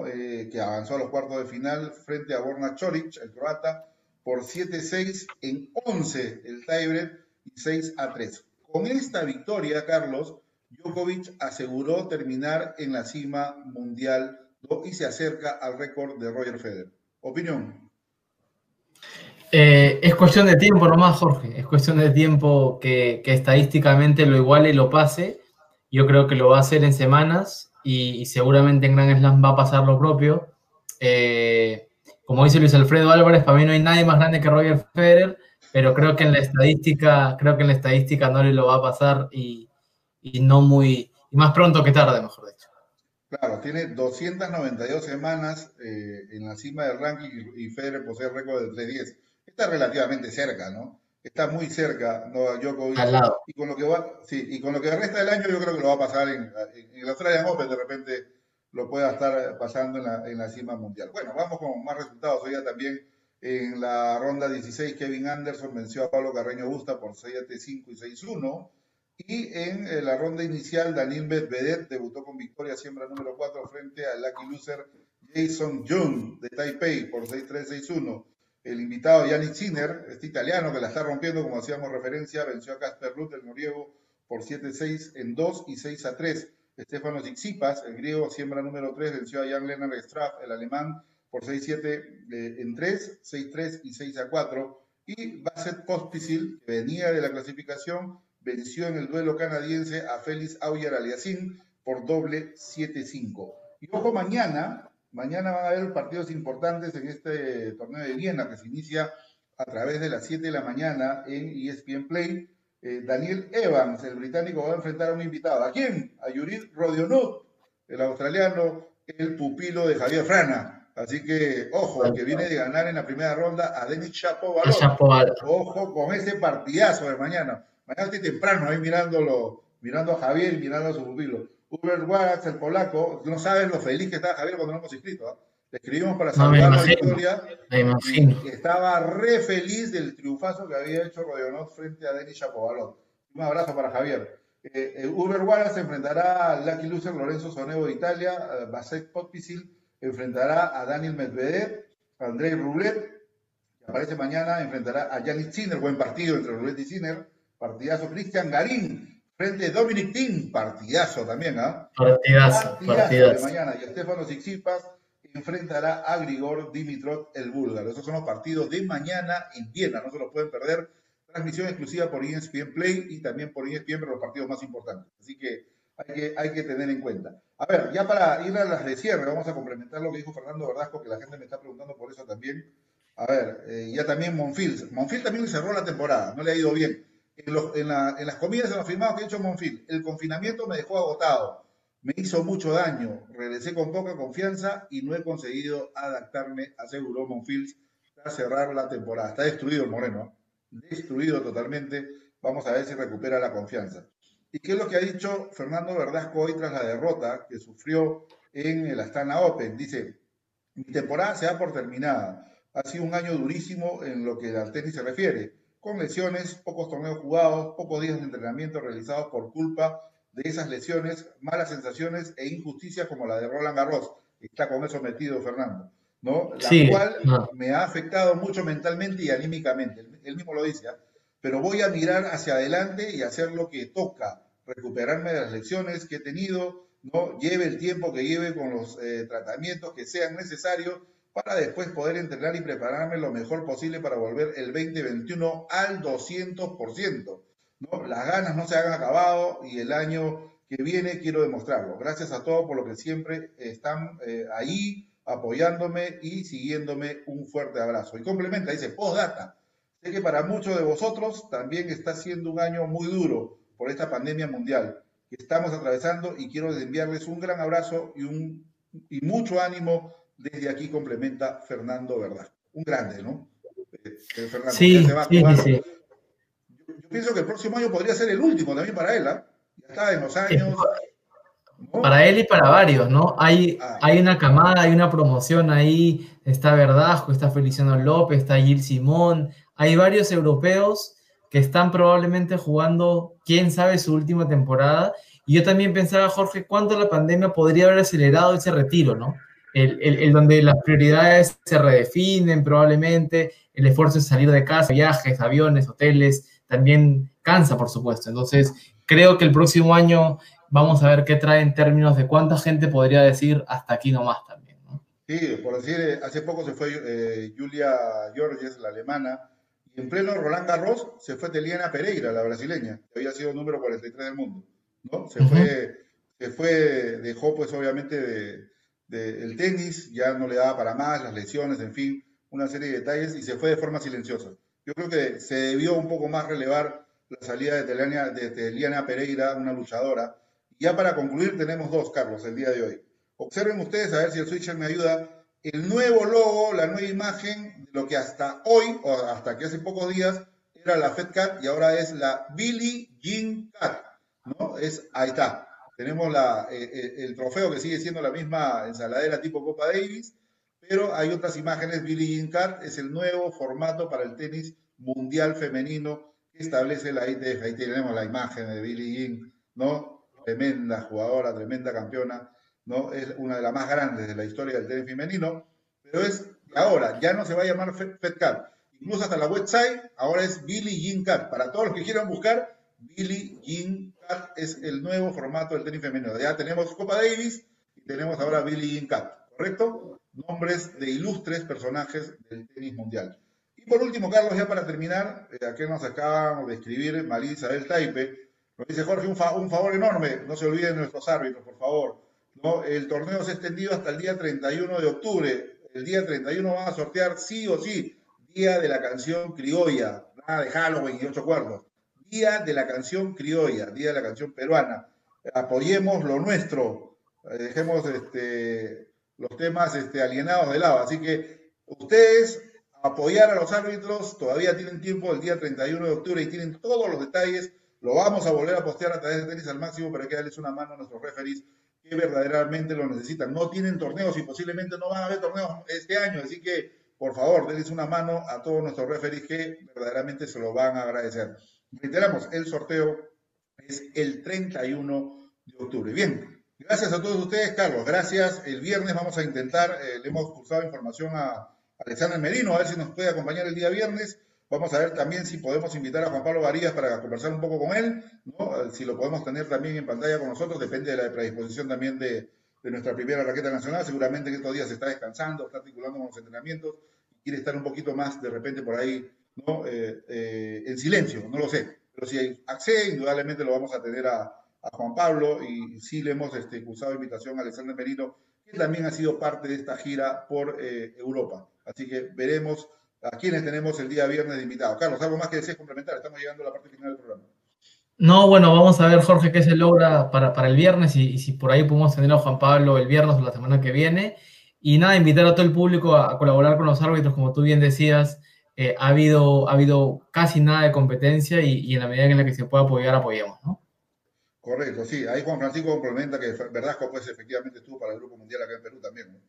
Eh, que avanzó a los cuartos de final frente a Borna Choric, el croata, por 7-6 en 11 el tiebreak 6 a 3. Con esta victoria, Carlos, Djokovic aseguró terminar en la cima mundial y se acerca al récord de Roger Federer. Opinión. Eh, es cuestión de tiempo nomás, Jorge. Es cuestión de tiempo que, estadísticamente lo iguale y lo pase. Yo creo que lo va a hacer en semanas y, seguramente en Grand Slam va a pasar lo propio. Eh, como dice Luis Alfredo Álvarez, para mí no hay nadie más grande que Roger Federer pero creo que en la estadística, creo que en la estadística no le lo va a pasar y, y no muy, y más pronto que tarde, mejor dicho. Claro, tiene 292 semanas eh, en la cima del ranking y Federer posee récord de 310. Está relativamente cerca, ¿no? Está muy cerca no, Djokovic. Al lado. Y con lo que va, sí, y con lo que resta del año yo creo que lo va a pasar en, en, en el Australian Open, de repente lo pueda estar pasando en la, en la cima mundial. Bueno, vamos con más resultados. Hoy ya también en la ronda 16, Kevin Anderson venció a Pablo Carreño Busta por 6-5 y 6-1. Y en eh, la ronda inicial, Daniel Medvedev debutó con victoria siembra número 4 frente al lucky loser Jason Jung de Taipei por 6-3-6-1. El invitado Yannick Sinner, este italiano que la está rompiendo, como hacíamos referencia, venció a Casper Ruth, el noriego, por 7-6 en 2 y 6-3. Estefano Tsitsipas, el griego, siembra número 3, venció a Jan Lennart Straff, el alemán, por 6-7 eh, en 3, 6-3 y 6-4. Y Basset Pospisil, que venía de la clasificación, venció en el duelo canadiense a Félix Auger Aliassime por doble 7-5. Y ojo, mañana, mañana van a haber partidos importantes en este torneo de Viena que se inicia a través de las 7 de la mañana en ESPN Play. Eh, Daniel Evans, el británico, va a enfrentar a un invitado. ¿A quién? A Yurid Rodionut, el australiano, el pupilo de Javier Frana. Así que, ojo, que viene de ganar en la primera ronda a Denis Chapovalov. Ojo con ese partidazo de mañana. Mañana estoy temprano ahí mirándolo, mirando a Javier y mirando a su pupilo. Uber Watts, el polaco, no sabes lo feliz que estaba Javier cuando lo hemos inscrito. ¿ah? Le escribimos para saludar la victoria. estaba re feliz del triunfazo que había hecho Rodionov frente a Denis Chapovalov. Un abrazo para Javier. Eh, eh, Uber Wallace se enfrentará al Lucky Loser Lorenzo Sonego de Italia, Basek Potpisil enfrentará a Daniel Medvedev, Andrei Rublev, que aparece mañana, enfrentará a Yannick Sinner, buen partido entre Rublev y Sinner, partidazo Cristian Garín, frente a Dominic Thiem, partidazo también, ¿ah? Partidazo, partidazo, De mañana, y Estefano Tsitsipas enfrentará a Grigor Dimitrov, el búlgaro. Esos son los partidos de mañana en Viena, no se los pueden perder. Transmisión exclusiva por ESPN Play y también por ESPN, pero los partidos más importantes. Así que hay que, tener en cuenta. A ver, ya para ir a las de cierre, vamos a complementar lo que dijo Fernando Verdasco, que la gente me está preguntando por eso también. A ver, eh, ya también Monfil. Monfil también cerró la temporada, no le ha ido bien. En, las comidas, en los firmados que ha hecho Monfil, el confinamiento me dejó agotado. Me hizo mucho daño, regresé con poca confianza y no he conseguido adaptarme, aseguró Monfils tras cerrar la temporada. Está destruido el Moreno, destruido totalmente. Vamos a ver si recupera la confianza. ¿Y qué es lo que ha dicho Fernando Verdasco hoy tras la derrota que sufrió en el Astana Open? Dice, mi temporada se da por terminada. Ha sido un año durísimo en lo que al tenis se refiere, con lesiones, pocos torneos jugados, pocos días de entrenamiento realizados por culpa de esas lesiones, malas sensaciones e injusticias como la de Roland Garros. Está con eso metido Fernando, ¿no? La cual me ha afectado mucho mentalmente y anímicamente. Él mismo lo dice, ¿ah? Pero voy a mirar hacia adelante y hacer lo que toca, recuperarme de las lecciones que he tenido, ¿no? Lleve el tiempo que lleve con los eh, tratamientos que sean necesarios para después poder entrenar y prepararme lo mejor posible para volver el 2021 al 200%. ¿no? Las ganas no se han acabado y el año que viene quiero demostrarlo. Gracias a todos por lo que siempre están eh, ahí apoyándome y siguiéndome. Un fuerte abrazo. Y complementa, dice, postdata. Sé que para muchos de vosotros también está siendo un año muy duro por esta pandemia mundial que estamos atravesando y quiero enviarles un gran abrazo y, un, y mucho ánimo desde aquí complementa Fernando Verdad. Un grande, ¿no? Eh, eh, Fernando, sí, sí, sí, Yo, pienso que el próximo año podría ser el último también para él, ¿ah? Ya está en los años. Para él y para varios, ¿no? Hay, ah, hay una camada, hay una promoción ahí, está Verdasco, está Feliciano López, está Gil Simón, hay varios europeos que están probablemente jugando, quién sabe, su última temporada. Y yo también pensaba, Jorge, cuánto la pandemia podría haber acelerado ese retiro, ¿no? El, el, donde las prioridades se redefinen probablemente, el esfuerzo de salir de casa, viajes, aviones, hoteles, también cansa, por supuesto. Entonces, creo que el próximo año vamos a ver qué trae en términos de cuánta gente podría decir hasta aquí nomás también. Sí, por decir, eh, hace poco se fue eh, Julia Georges, la alemana, en pleno Roland Garros se fue Teliana Pereira, la brasileña, que había sido número 43 del mundo. ¿no? Se, fue, se fue, dejó pues obviamente de, el tenis, ya no le daba para más, las lesiones, en fin, una serie de detalles, y se fue de forma silenciosa. Yo creo que se debió un poco más relevar la salida de Teliana, de Teliana Pereira, una luchadora. Ya para concluir tenemos dos, Carlos, el día de hoy. Observen ustedes, a ver si el switcher me ayuda, el nuevo logo, la nueva imagen de lo que hasta hoy, o hasta que hace pocos días, era la Fed Cat y ahora es la Billie Jean Cat, ¿no? Es, ahí está. Tenemos la, eh, eh, el trofeo que sigue siendo la misma ensaladera tipo Copa Davis, pero hay otras imágenes. Billie Jean Cat es el nuevo formato para el tenis mundial femenino que establece la ITF. Ahí tenemos la imagen de Billie Jean, ¿no? Tremenda jugadora, tremenda campeona. ¿No? Es una de las más grandes de la historia del tenis femenino, pero es ahora, ya no se va a llamar FedCat. Incluso hasta la website, ahora es Billie Jean Cat. Para todos los que quieran buscar, Billie Jean Cat es el nuevo formato del tenis femenino. Ya tenemos Copa Davis y tenemos ahora Billie Jean Cat, ¿correcto? Nombres de ilustres personajes del tenis mundial. Y por último, Carlos, ya para terminar, eh, aquí nos acabamos de escribir María Isabel Taipe, nos dice Jorge, un, un favor enorme, no se olviden de nuestros árbitros, por favor ¿no? El torneo se ha extendido hasta el día 31 de octubre. El día 31 van a sortear sí o sí Día de la Canción Criolla, nada de Halloween y ocho cuartos. Día de la Canción Criolla, Día de la Canción Peruana. Apoyemos lo nuestro, eh, dejemos este, los temas este, alienados de lado. Así que ustedes apoyar a los árbitros, todavía tienen tiempo el día 31 de octubre y tienen todos los detalles. Lo vamos a volver a postear a través de Tenis al Máximo para que darles una mano a nuestros referees que verdaderamente lo necesitan. No tienen torneos y posiblemente no van a haber torneos este año, así que por favor, denles una mano a todos nuestros referees que verdaderamente se lo van a agradecer. Reiteramos, el sorteo es el 31 de octubre. Bien, gracias a todos ustedes, Carlos. Gracias. El viernes vamos a intentar, eh, le hemos cursado información a Alexander Merino, a ver si nos puede acompañar el día viernes. Vamos a ver también si podemos invitar a Juan Pablo Varías para conversar un poco con él, ¿no? si lo podemos tener también en pantalla con nosotros, depende de la predisposición también de, nuestra primera raqueta nacional. Seguramente en estos días está descansando, está articulando con los entrenamientos, quiere estar un poquito más de repente por ahí ¿no? Eh, eh, en silencio, no lo sé. Pero si accede, indudablemente lo vamos a tener a, Juan Pablo y sí le hemos este, cursado invitación a Alexander Merino, que también ha sido parte de esta gira por eh, Europa. Así que veremos a quienes tenemos el día viernes de invitados. Carlos, algo más que desees complementar. Estamos llegando a la parte final del programa. No, bueno, vamos a ver, Jorge, qué se logra para, para el viernes y, si por ahí podemos tener a Juan Pablo el viernes o la semana que viene. Y nada, invitar a todo el público a, colaborar con los árbitros, como tú bien decías, eh, ha, habido, ha habido casi nada de competencia y, en la medida en la que se pueda apoyar, apoyemos, ¿no? Correcto, sí. Ahí Juan Francisco complementa que Verdasco, pues efectivamente estuvo para el Grupo Mundial acá en Perú también, ¿no?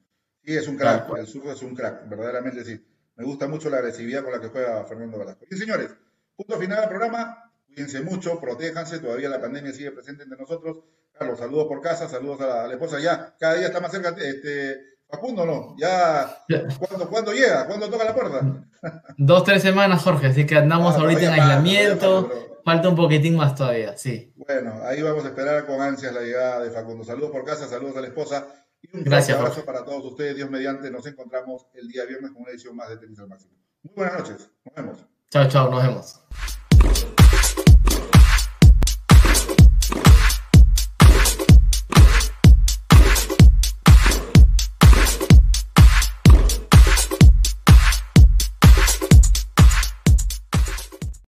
Sí, es un crack, el surdo es un crack, verdaderamente sí. Me gusta mucho la agresividad con la que juega Fernando Velasco. Bien, señores, punto final del programa. Cuídense mucho, protéjanse, todavía la pandemia sigue presente entre nosotros. Carlos, saludos por casa, saludos a la, esposa. Ya, cada día está más cerca, este, Facundo, ¿no? Ya, ¿cuándo, llega? ¿Cuándo toca la puerta? <laughs> Dos, tres semanas, Jorge, así que andamos ah, ahorita en aislamiento. Falta un poquitín más todavía, sí. Bueno, ahí vamos a esperar con ansias la llegada de Facundo. Saludos por casa, saludos a la esposa. Y un Gracias, abrazo para todos ustedes. Dios mediante, nos encontramos el día viernes con una edición más de Tenis al Máximo. Muy buenas noches. Nos vemos. Chao, chao, nos vemos.